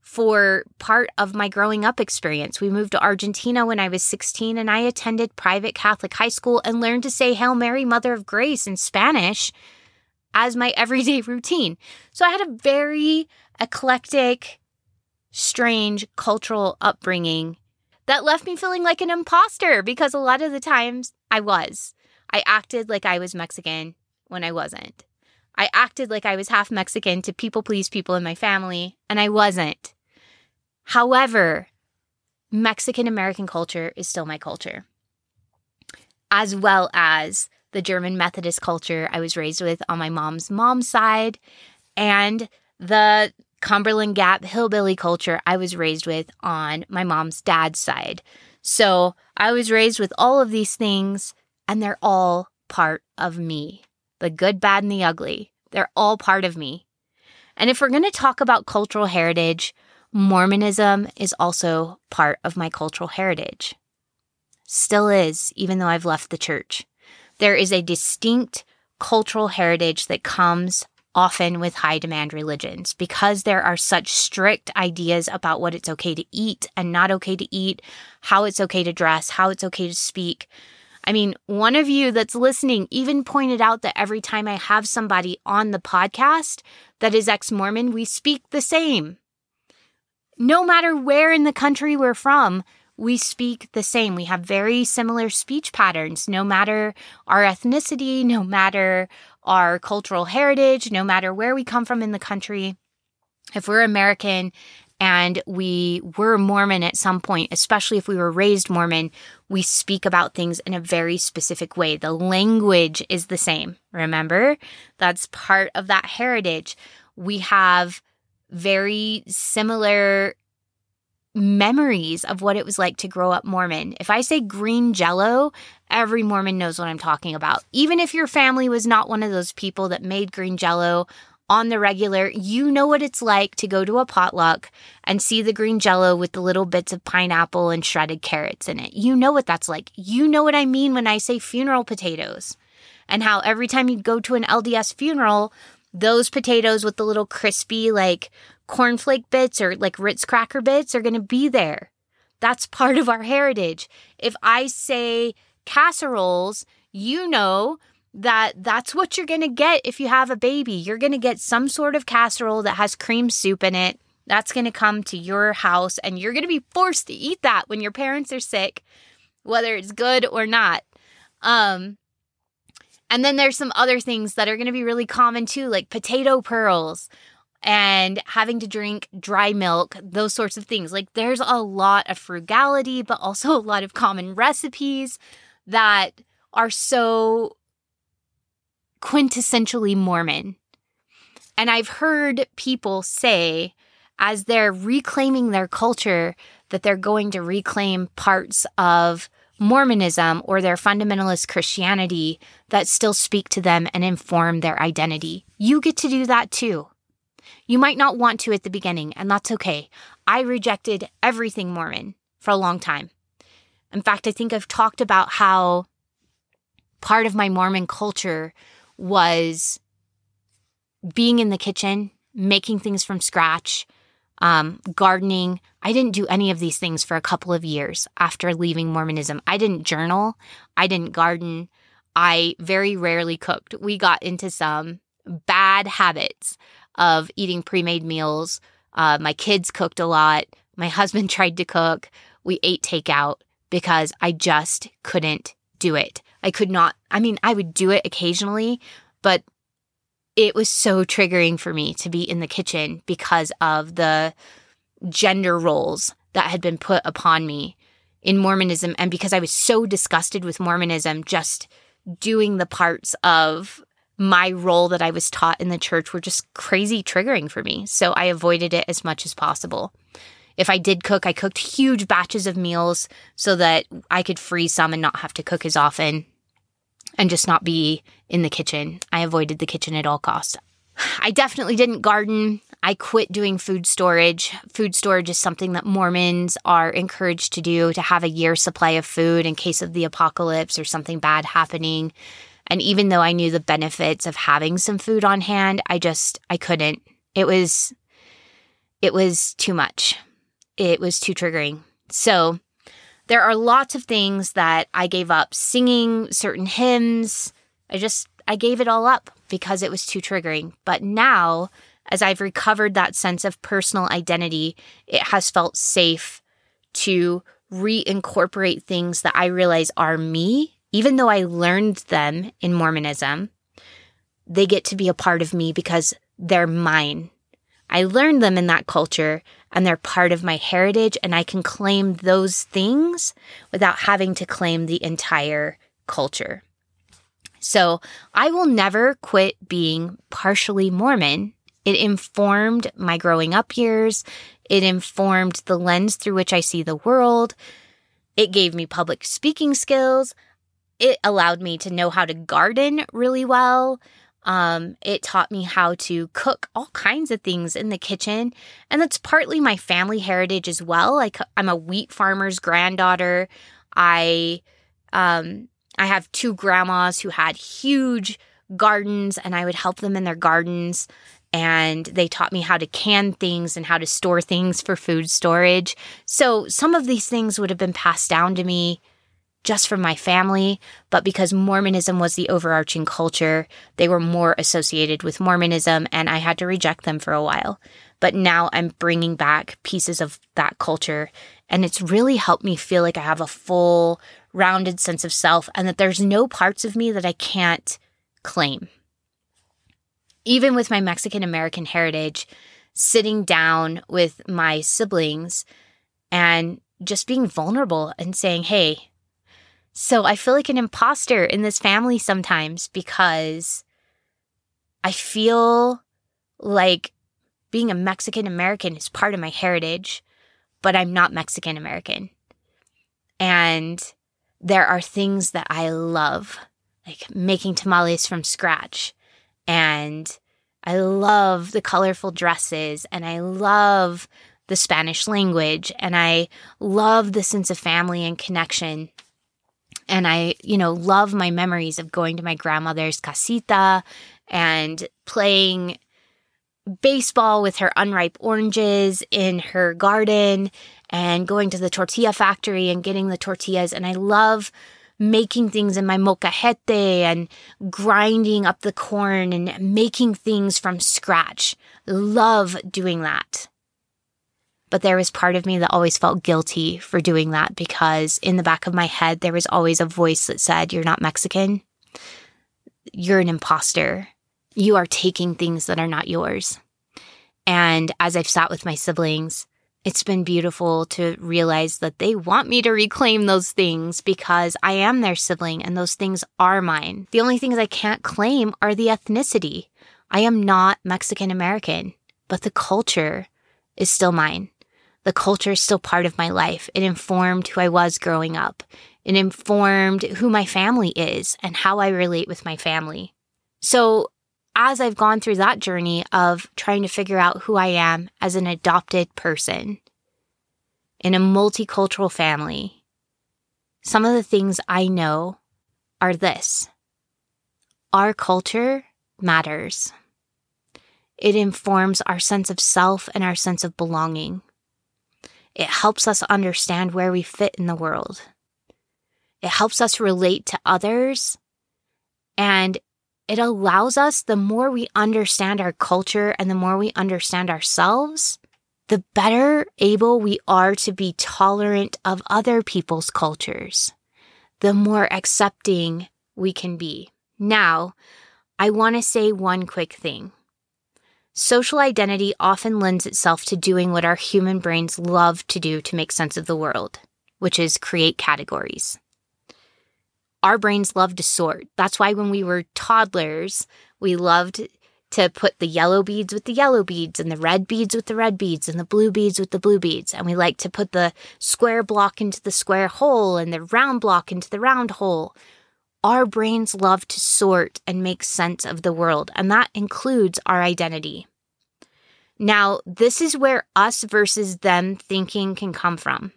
for part of my growing up experience. We moved to Argentina when I was 16 and I attended private Catholic high school and learned to say Hail Mary, Mother of Grace in Spanish as my everyday routine. So I had a very eclectic, strange cultural upbringing that left me feeling like an imposter because a lot of the times I was. I acted like I was Mexican when I wasn't. I acted like I was half Mexican to people please people in my family, and I wasn't. However, Mexican American culture is still my culture, as well as the German Methodist culture I was raised with on my mom's mom's side and the Cumberland Gap hillbilly culture I was raised with on my mom's dad's side. So I was raised with all of these things, and they're all part of me the good, bad, and the ugly. They're all part of me. And if we're going to talk about cultural heritage, Mormonism is also part of my cultural heritage. Still is, even though I've left the church. There is a distinct cultural heritage that comes often with high demand religions because there are such strict ideas about what it's okay to eat and not okay to eat, how it's okay to dress, how it's okay to speak. I mean, one of you that's listening even pointed out that every time I have somebody on the podcast that is ex Mormon, we speak the same no matter where in the country we're from, we speak the same. We have very similar speech patterns, no matter our ethnicity, no matter our cultural heritage, no matter where we come from in the country. If we're American and we were Mormon at some point, especially if we were raised Mormon, we speak about things in a very specific way. The language is the same. Remember? That's part of that heritage. We have very similar memories of what it was like to grow up Mormon. If I say green jello, every Mormon knows what I'm talking about. Even if your family was not one of those people that made green jello on the regular, you know what it's like to go to a potluck and see the green jello with the little bits of pineapple and shredded carrots in it. You know what that's like. You know what I mean when I say funeral potatoes. And how every time you go to an LDS funeral, those potatoes with the little crispy, like cornflake bits or like Ritz cracker bits are going to be there. That's part of our heritage. If I say casseroles, you know that that's what you're going to get if you have a baby. You're going to get some sort of casserole that has cream soup in it. That's going to come to your house, and you're going to be forced to eat that when your parents are sick, whether it's good or not. Um, and then there's some other things that are going to be really common too, like potato pearls and having to drink dry milk, those sorts of things. Like there's a lot of frugality, but also a lot of common recipes that are so quintessentially Mormon. And I've heard people say, as they're reclaiming their culture, that they're going to reclaim parts of Mormonism or their fundamentalist Christianity that still speak to them and inform their identity. You get to do that too. You might not want to at the beginning, and that's okay. I rejected everything Mormon for a long time. In fact, I think I've talked about how part of my Mormon culture was being in the kitchen, making things from scratch, um, gardening. I didn't do any of these things for a couple of years after leaving Mormonism. I didn't journal. I didn't garden. I very rarely cooked. We got into some bad habits of eating pre made meals. Uh, my kids cooked a lot. My husband tried to cook. We ate takeout because I just couldn't do it. I could not, I mean, I would do it occasionally, but it was so triggering for me to be in the kitchen because of the gender roles that had been put upon me in Mormonism. And because I was so disgusted with Mormonism, just doing the parts of my role that I was taught in the church were just crazy triggering for me. So I avoided it as much as possible. If I did cook, I cooked huge batches of meals so that I could freeze some and not have to cook as often and just not be in the kitchen. I avoided the kitchen at all costs. I definitely didn't garden. I quit doing food storage. Food storage is something that Mormons are encouraged to do to have a year supply of food in case of the apocalypse or something bad happening. And even though I knew the benefits of having some food on hand, I just I couldn't. It was it was too much. It was too triggering. So, there are lots of things that I gave up. Singing certain hymns, I just, I gave it all up because it was too triggering. But now, as I've recovered that sense of personal identity, it has felt safe to reincorporate things that I realize are me, even though I learned them in Mormonism. They get to be a part of me because they're mine. I learned them in that culture and they're part of my heritage, and I can claim those things without having to claim the entire culture. So I will never quit being partially Mormon. It informed my growing up years. It informed the lens through which I see the world. It gave me public speaking skills. It allowed me to know how to garden really well. Um, it taught me how to cook all kinds of things in the kitchen. And that's partly my family heritage as well. Like I'm a wheat farmer's granddaughter. I um I have two grandmas who had huge gardens and I would help them in their gardens and they taught me how to can things and how to store things for food storage. So some of these things would have been passed down to me just from my family, but because Mormonism was the overarching culture, they were more associated with Mormonism, and I had to reject them for a while. But now I'm bringing back pieces of that culture, and it's really helped me feel like I have a full, rounded sense of self, and that there's no parts of me that I can't claim. Even with my Mexican American heritage, sitting down with my siblings and just being vulnerable and saying, hey, so I feel like an imposter in this family sometimes because I feel like being a Mexican American is part of my heritage, but I'm not Mexican American. And there are things that I love, like making tamales from scratch. And I love the colorful dresses and I love the Spanish language and I love the sense of family and connection and I, you know, love my memories of going to my grandmother's casita and playing baseball with her unripe oranges in her garden and going to the tortilla factory and getting the tortillas. And I love making things in my molcajete and grinding up the corn and making things from scratch. Love doing that. But there was part of me that always felt guilty for doing that because in the back of my head, there was always a voice that said, You're not Mexican. You're an imposter. You are taking things that are not yours. And as I've sat with my siblings, it's been beautiful to realize that they want me to reclaim those things because I am their sibling and those things are mine. The only things I can't claim are the ethnicity. I am not Mexican American, but the culture is still mine. The culture is still part of my life. It informed who I was growing up. It informed who my family is and how I relate with my family. So, as I've gone through that journey of trying to figure out who I am as an adopted person in a multicultural family, some of the things I know are this our culture matters. It informs our sense of self and our sense of belonging. It helps us understand where we fit in the world. It helps us relate to others. And it allows us, the more we understand our culture and the more we understand ourselves, the better able we are to be tolerant of other people's cultures, the more accepting we can be. Now, I want to say one quick thing. Social identity often lends itself to doing what our human brains love to do to make sense of the world, which is create categories. Our brains love to sort. That's why when we were toddlers, we loved to put the yellow beads with the yellow beads and the red beads with the red beads and the blue beads with the blue beads. And we like to put the square block into the square hole and the round block into the round hole. Our brains love to sort and make sense of the world, and that includes our identity. Now, this is where us versus them thinking can come from.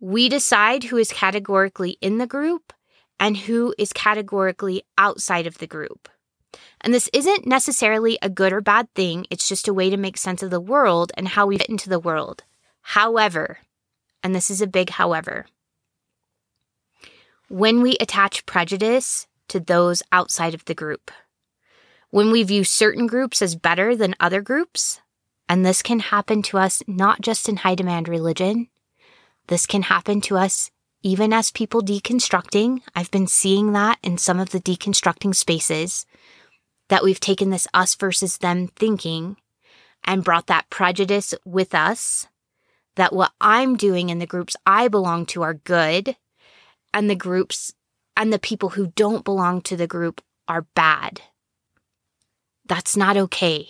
We decide who is categorically in the group and who is categorically outside of the group. And this isn't necessarily a good or bad thing, it's just a way to make sense of the world and how we fit into the world. However, and this is a big however, when we attach prejudice to those outside of the group, when we view certain groups as better than other groups, and this can happen to us not just in high demand religion, this can happen to us even as people deconstructing. I've been seeing that in some of the deconstructing spaces that we've taken this us versus them thinking and brought that prejudice with us that what I'm doing in the groups I belong to are good and the groups and the people who don't belong to the group are bad. That's not okay.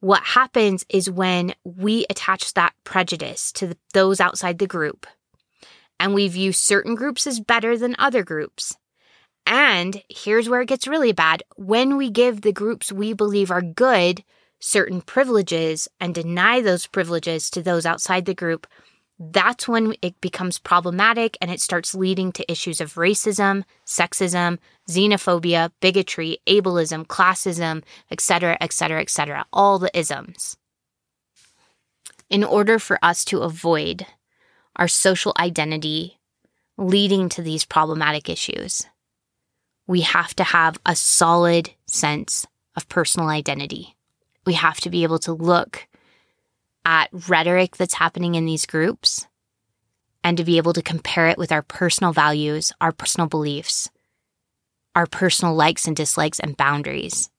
What happens is when we attach that prejudice to those outside the group and we view certain groups as better than other groups. And here's where it gets really bad when we give the groups we believe are good certain privileges and deny those privileges to those outside the group, that's when it becomes problematic and it starts leading to issues of racism, sexism, xenophobia, bigotry, ableism, classism, etc., etc., etc., all the isms. In order for us to avoid our social identity leading to these problematic issues, we have to have a solid sense of personal identity. We have to be able to look at rhetoric that's happening in these groups and to be able to compare it with our personal values, our personal beliefs, our personal likes and dislikes and boundaries.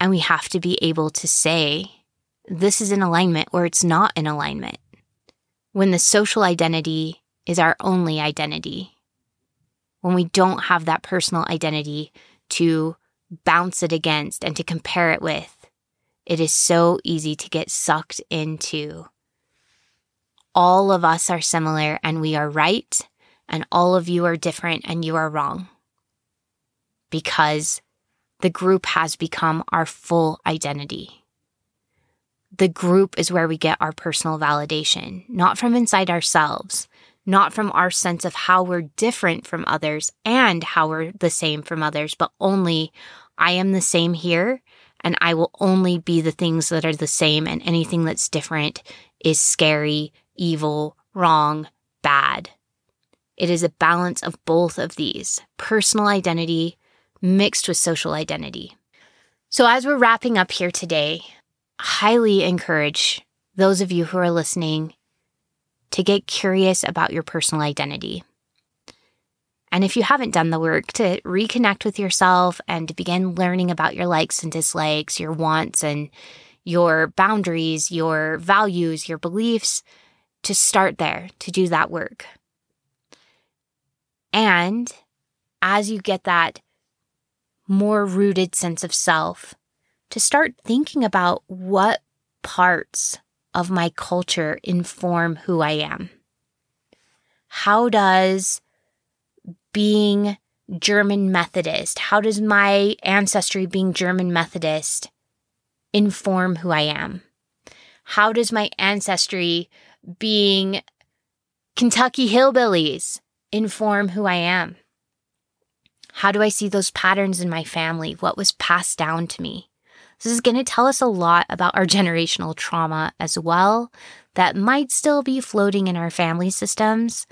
And we have to be able to say, this is in alignment or it's not in alignment. When the social identity is our only identity, when we don't have that personal identity to bounce it against and to compare it with, it is so easy to get sucked into all of us are similar and we are right, and all of you are different and you are wrong. Because the group has become our full identity. The group is where we get our personal validation, not from inside ourselves, not from our sense of how we're different from others and how we're the same from others, but only I am the same here and I will only be the things that are the same, and anything that's different is scary, evil, wrong, bad. It is a balance of both of these personal identity mixed with social identity. So, as we're wrapping up here today, highly encourage those of you who are listening to get curious about your personal identity. And if you haven't done the work to reconnect with yourself and to begin learning about your likes and dislikes, your wants and your boundaries, your values, your beliefs, to start there, to do that work. And as you get that more rooted sense of self, to start thinking about what parts of my culture inform who I am. How does being German Methodist? How does my ancestry being German Methodist inform who I am? How does my ancestry being Kentucky hillbillies inform who I am? How do I see those patterns in my family? What was passed down to me? This is going to tell us a lot about our generational trauma as well that might still be floating in our family systems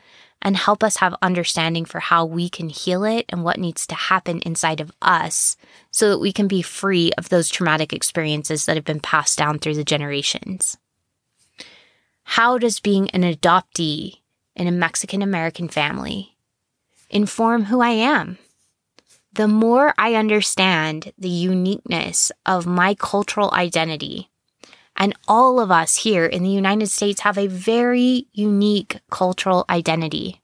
and help us have understanding for how we can heal it and what needs to happen inside of us so that we can be free of those traumatic experiences that have been passed down through the generations. How does being an adoptee in a Mexican American family inform who I am? The more I understand the uniqueness of my cultural identity, and all of us here in the United States have a very unique cultural identity.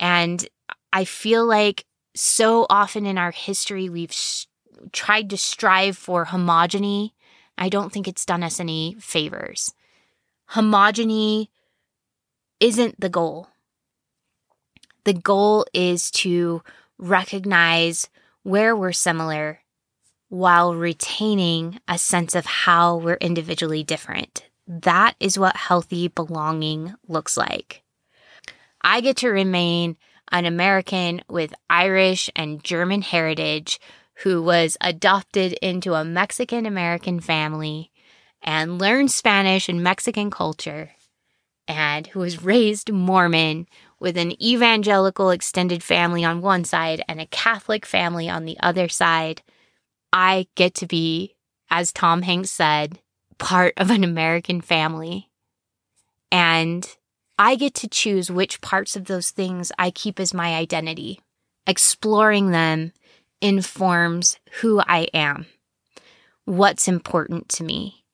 And I feel like so often in our history, we've sh- tried to strive for homogeny. I don't think it's done us any favors. Homogeny isn't the goal. The goal is to recognize where we're similar while retaining a sense of how we're individually different. That is what healthy belonging looks like. I get to remain an American with Irish and German heritage who was adopted into a Mexican American family and learned Spanish and Mexican culture, and who was raised Mormon with an evangelical extended family on one side and a Catholic family on the other side. I get to be, as Tom Hanks said, part of an American family. And I get to choose which parts of those things I keep as my identity. Exploring them informs who I am, what's important to me,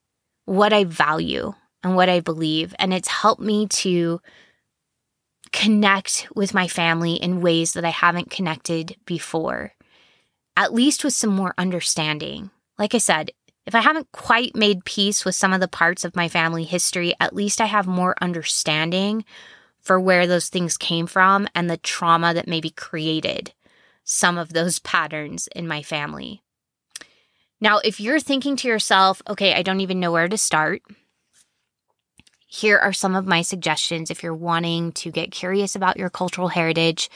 what I value, and what I believe. And it's helped me to connect with my family in ways that I haven't connected before, at least with some more understanding. Like I said, if I haven't quite made peace with some of the parts of my family history, at least I have more understanding for where those things came from and the trauma that maybe created some of those patterns in my family. Now, if you're thinking to yourself, okay, I don't even know where to start, here are some of my suggestions if you're wanting to get curious about your cultural heritage.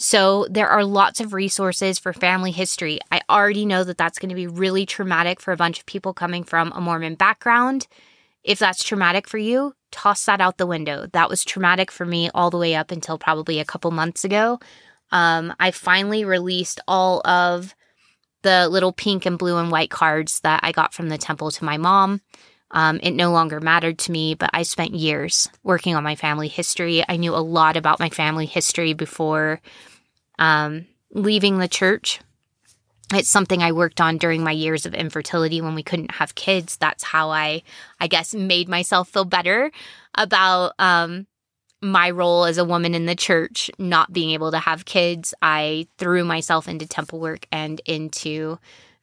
So, there are lots of resources for family history. I already know that that's going to be really traumatic for a bunch of people coming from a Mormon background. If that's traumatic for you, toss that out the window. That was traumatic for me all the way up until probably a couple months ago. Um, I finally released all of the little pink and blue and white cards that I got from the temple to my mom. Um, it no longer mattered to me, but I spent years working on my family history. I knew a lot about my family history before um, leaving the church. It's something I worked on during my years of infertility when we couldn't have kids. That's how I, I guess, made myself feel better about um, my role as a woman in the church, not being able to have kids. I threw myself into temple work and into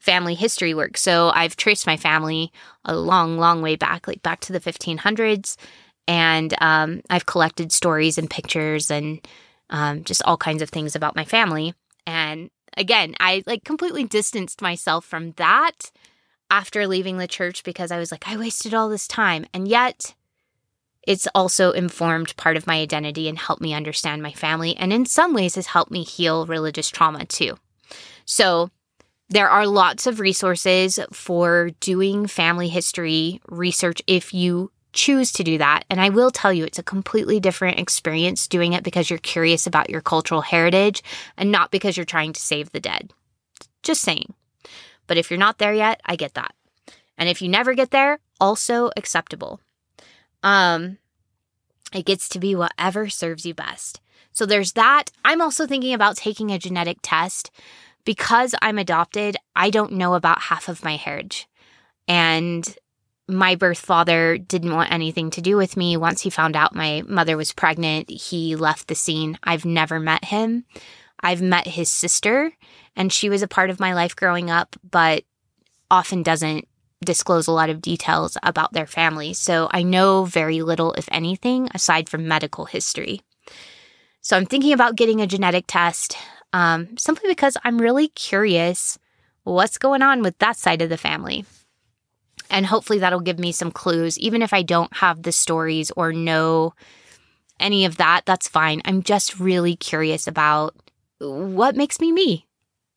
family history work. So I've traced my family a long, long way back, like back to the 1500s. And um, I've collected stories and pictures and um, just all kinds of things about my family. And again, I like completely distanced myself from that after leaving the church because I was like, I wasted all this time. And yet, it's also informed part of my identity and helped me understand my family. And in some ways, has helped me heal religious trauma too. So, there are lots of resources for doing family history research if you choose to do that. And I will tell you, it's a completely different experience doing it because you're curious about your cultural heritage and not because you're trying to save the dead. Just saying. But if you're not there yet, I get that. And if you never get there, also acceptable. Um, it gets to be whatever serves you best. So there's that. I'm also thinking about taking a genetic test because I'm adopted, I don't know about half of my heritage. And my birth father didn't want anything to do with me. Once he found out my mother was pregnant, he left the scene. I've never met him. I've met his sister, and she was a part of my life growing up, but often doesn't disclose a lot of details about their family. So I know very little, if anything, aside from medical history. So I'm thinking about getting a genetic test um, simply because I'm really curious what's going on with that side of the family. And hopefully that'll give me some clues. Even if I don't have the stories or know any of that, that's fine. I'm just really curious about what makes me me,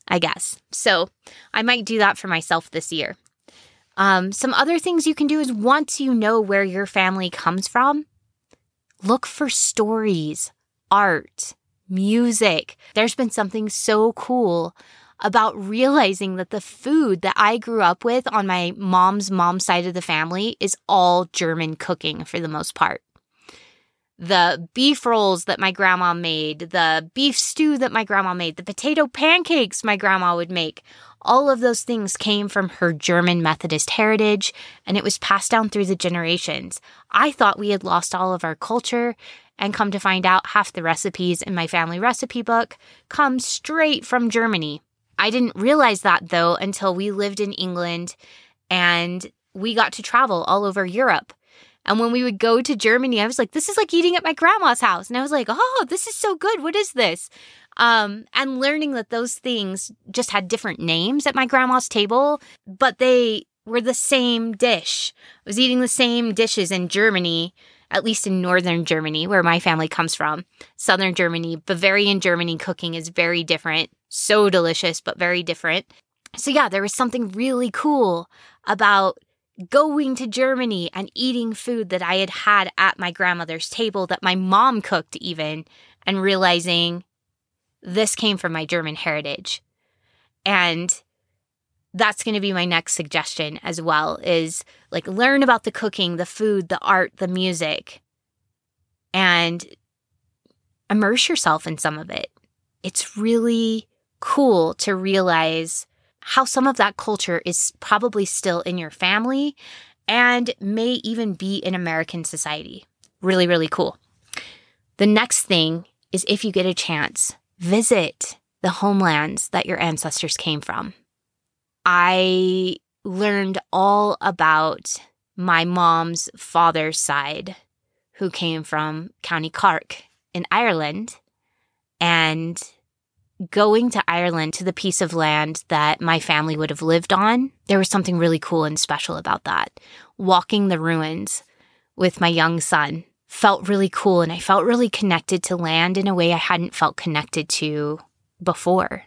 I guess. So I might do that for myself this year. Um, some other things you can do is once you know where your family comes from, look for stories, art, music. There's been something so cool about realizing that the food that I grew up with on my mom's mom side of the family is all German cooking for the most part the beef rolls that my grandma made, the beef stew that my grandma made, the potato pancakes my grandma would make. All of those things came from her German Methodist heritage and it was passed down through the generations. I thought we had lost all of our culture and come to find out half the recipes in my family recipe book come straight from Germany. I didn't realize that though until we lived in England and we got to travel all over Europe. And when we would go to Germany, I was like, this is like eating at my grandma's house. And I was like, oh, this is so good. What is this? Um, and learning that those things just had different names at my grandma's table, but they were the same dish. I was eating the same dishes in Germany, at least in northern Germany, where my family comes from. Southern Germany, Bavarian Germany cooking is very different. So delicious, but very different. So, yeah, there was something really cool about going to Germany and eating food that I had had at my grandmother's table that my mom cooked, even, and realizing this came from my German heritage. And that's going to be my next suggestion as well is like learn about the cooking, the food, the art, the music, and immerse yourself in some of it. It's really cool to realize how some of that culture is probably still in your family and may even be in American society. Really, really cool. The next thing is if you get a chance, visit the homelands that your ancestors came from. I learned all about my mom's father's side, who came from County Cork in Ireland. And going to Ireland to the piece of land that my family would have lived on, there was something really cool and special about that. Walking the ruins with my young son felt really cool, and I felt really connected to land in a way I hadn't felt connected to before.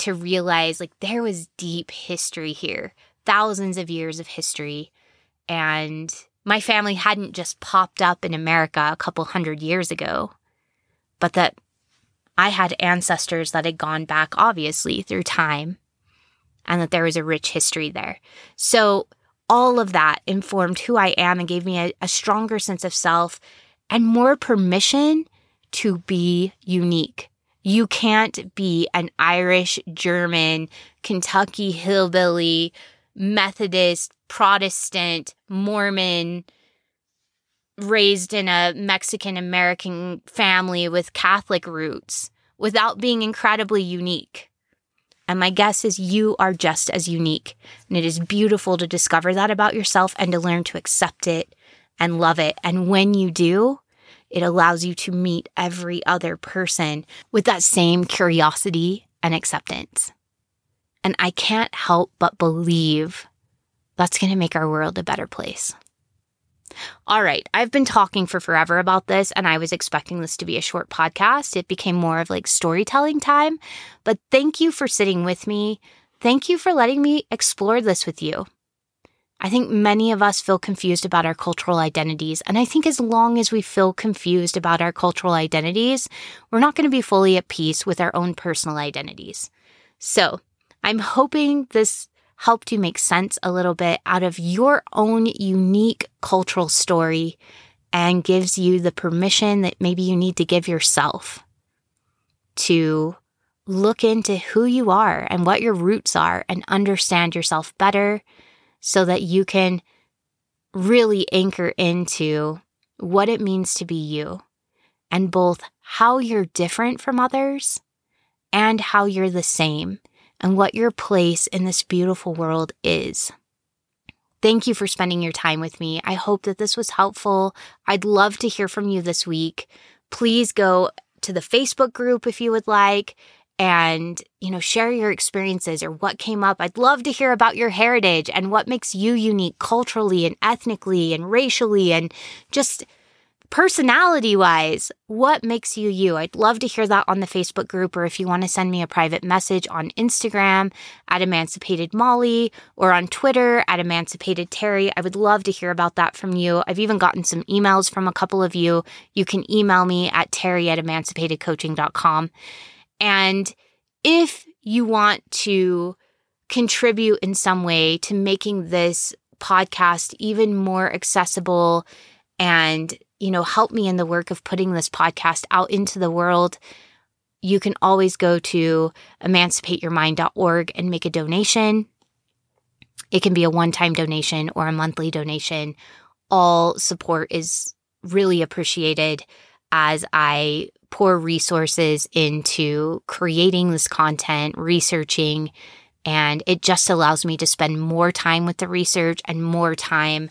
To realize like there was deep history here, thousands of years of history, and my family hadn't just popped up in America a couple hundred years ago, but that I had ancestors that had gone back, obviously, through time, and that there was a rich history there. So, all of that informed who I am and gave me a, a stronger sense of self and more permission to be unique. You can't be an Irish, German, Kentucky hillbilly, Methodist, Protestant, Mormon, raised in a Mexican American family with Catholic roots without being incredibly unique. And my guess is you are just as unique. And it is beautiful to discover that about yourself and to learn to accept it and love it. And when you do, it allows you to meet every other person with that same curiosity and acceptance. And I can't help but believe that's going to make our world a better place. All right, I've been talking for forever about this, and I was expecting this to be a short podcast. It became more of like storytelling time. But thank you for sitting with me. Thank you for letting me explore this with you. I think many of us feel confused about our cultural identities. And I think as long as we feel confused about our cultural identities, we're not going to be fully at peace with our own personal identities. So I'm hoping this helped you make sense a little bit out of your own unique cultural story and gives you the permission that maybe you need to give yourself to look into who you are and what your roots are and understand yourself better so that you can really anchor into what it means to be you and both how you're different from others and how you're the same and what your place in this beautiful world is. Thank you for spending your time with me. I hope that this was helpful. I'd love to hear from you this week. Please go to the Facebook group if you would like and, you know, share your experiences or what came up. I'd love to hear about your heritage and what makes you unique culturally and ethnically and racially and just personality wise, what makes you you? I'd love to hear that on the Facebook group, or if you want to send me a private message on Instagram at Emancipated Molly or on Twitter at Emancipated Terry. I would love to hear about that from you. I've even gotten some emails from a couple of you. You can email me at terry at emancipatedcoaching.com. And if you want to contribute in some way to making this podcast even more accessible and you know, help me in the work of putting this podcast out into the world, you can always go to emancipateyourmind.org and make a donation. It can be a one time donation or a monthly donation. All support is really appreciated as I pour resources into creating this content, researching, and it just allows me to spend more time with the research and more time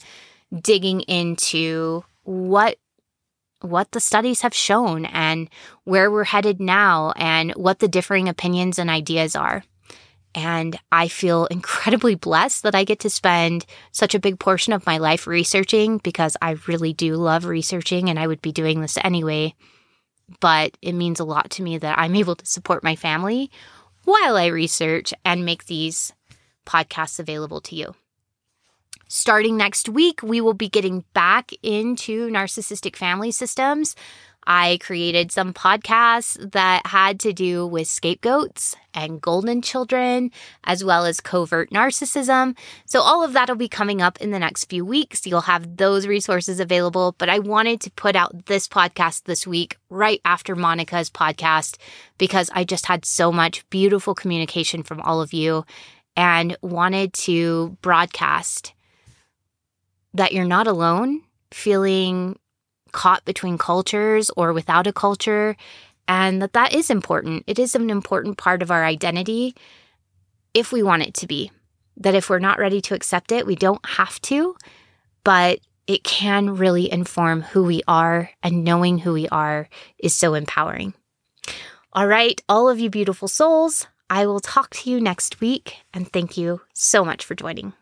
digging into what what the studies have shown and where we're headed now and what the differing opinions and ideas are. And I feel incredibly blessed that I get to spend such a big portion of my life researching because I really do love researching and I would be doing this anyway. But it means a lot to me that I'm able to support my family while I research and make these podcasts available to you. Starting next week, we will be getting back into narcissistic family systems. I created some podcasts that had to do with scapegoats and golden children, as well as covert narcissism. So, all of that will be coming up in the next few weeks. You'll have those resources available. But I wanted to put out this podcast this week, right after Monica's podcast, because I just had so much beautiful communication from all of you and wanted to broadcast that you're not alone feeling caught between cultures or without a culture and that that is important. It is an important part of our identity if we want it to be. That if we're not ready to accept it, we don't have to, but it can really inform who we are, and knowing who we are is so empowering. All right, all of you beautiful souls, I will talk to you next week, and thank you so much for joining.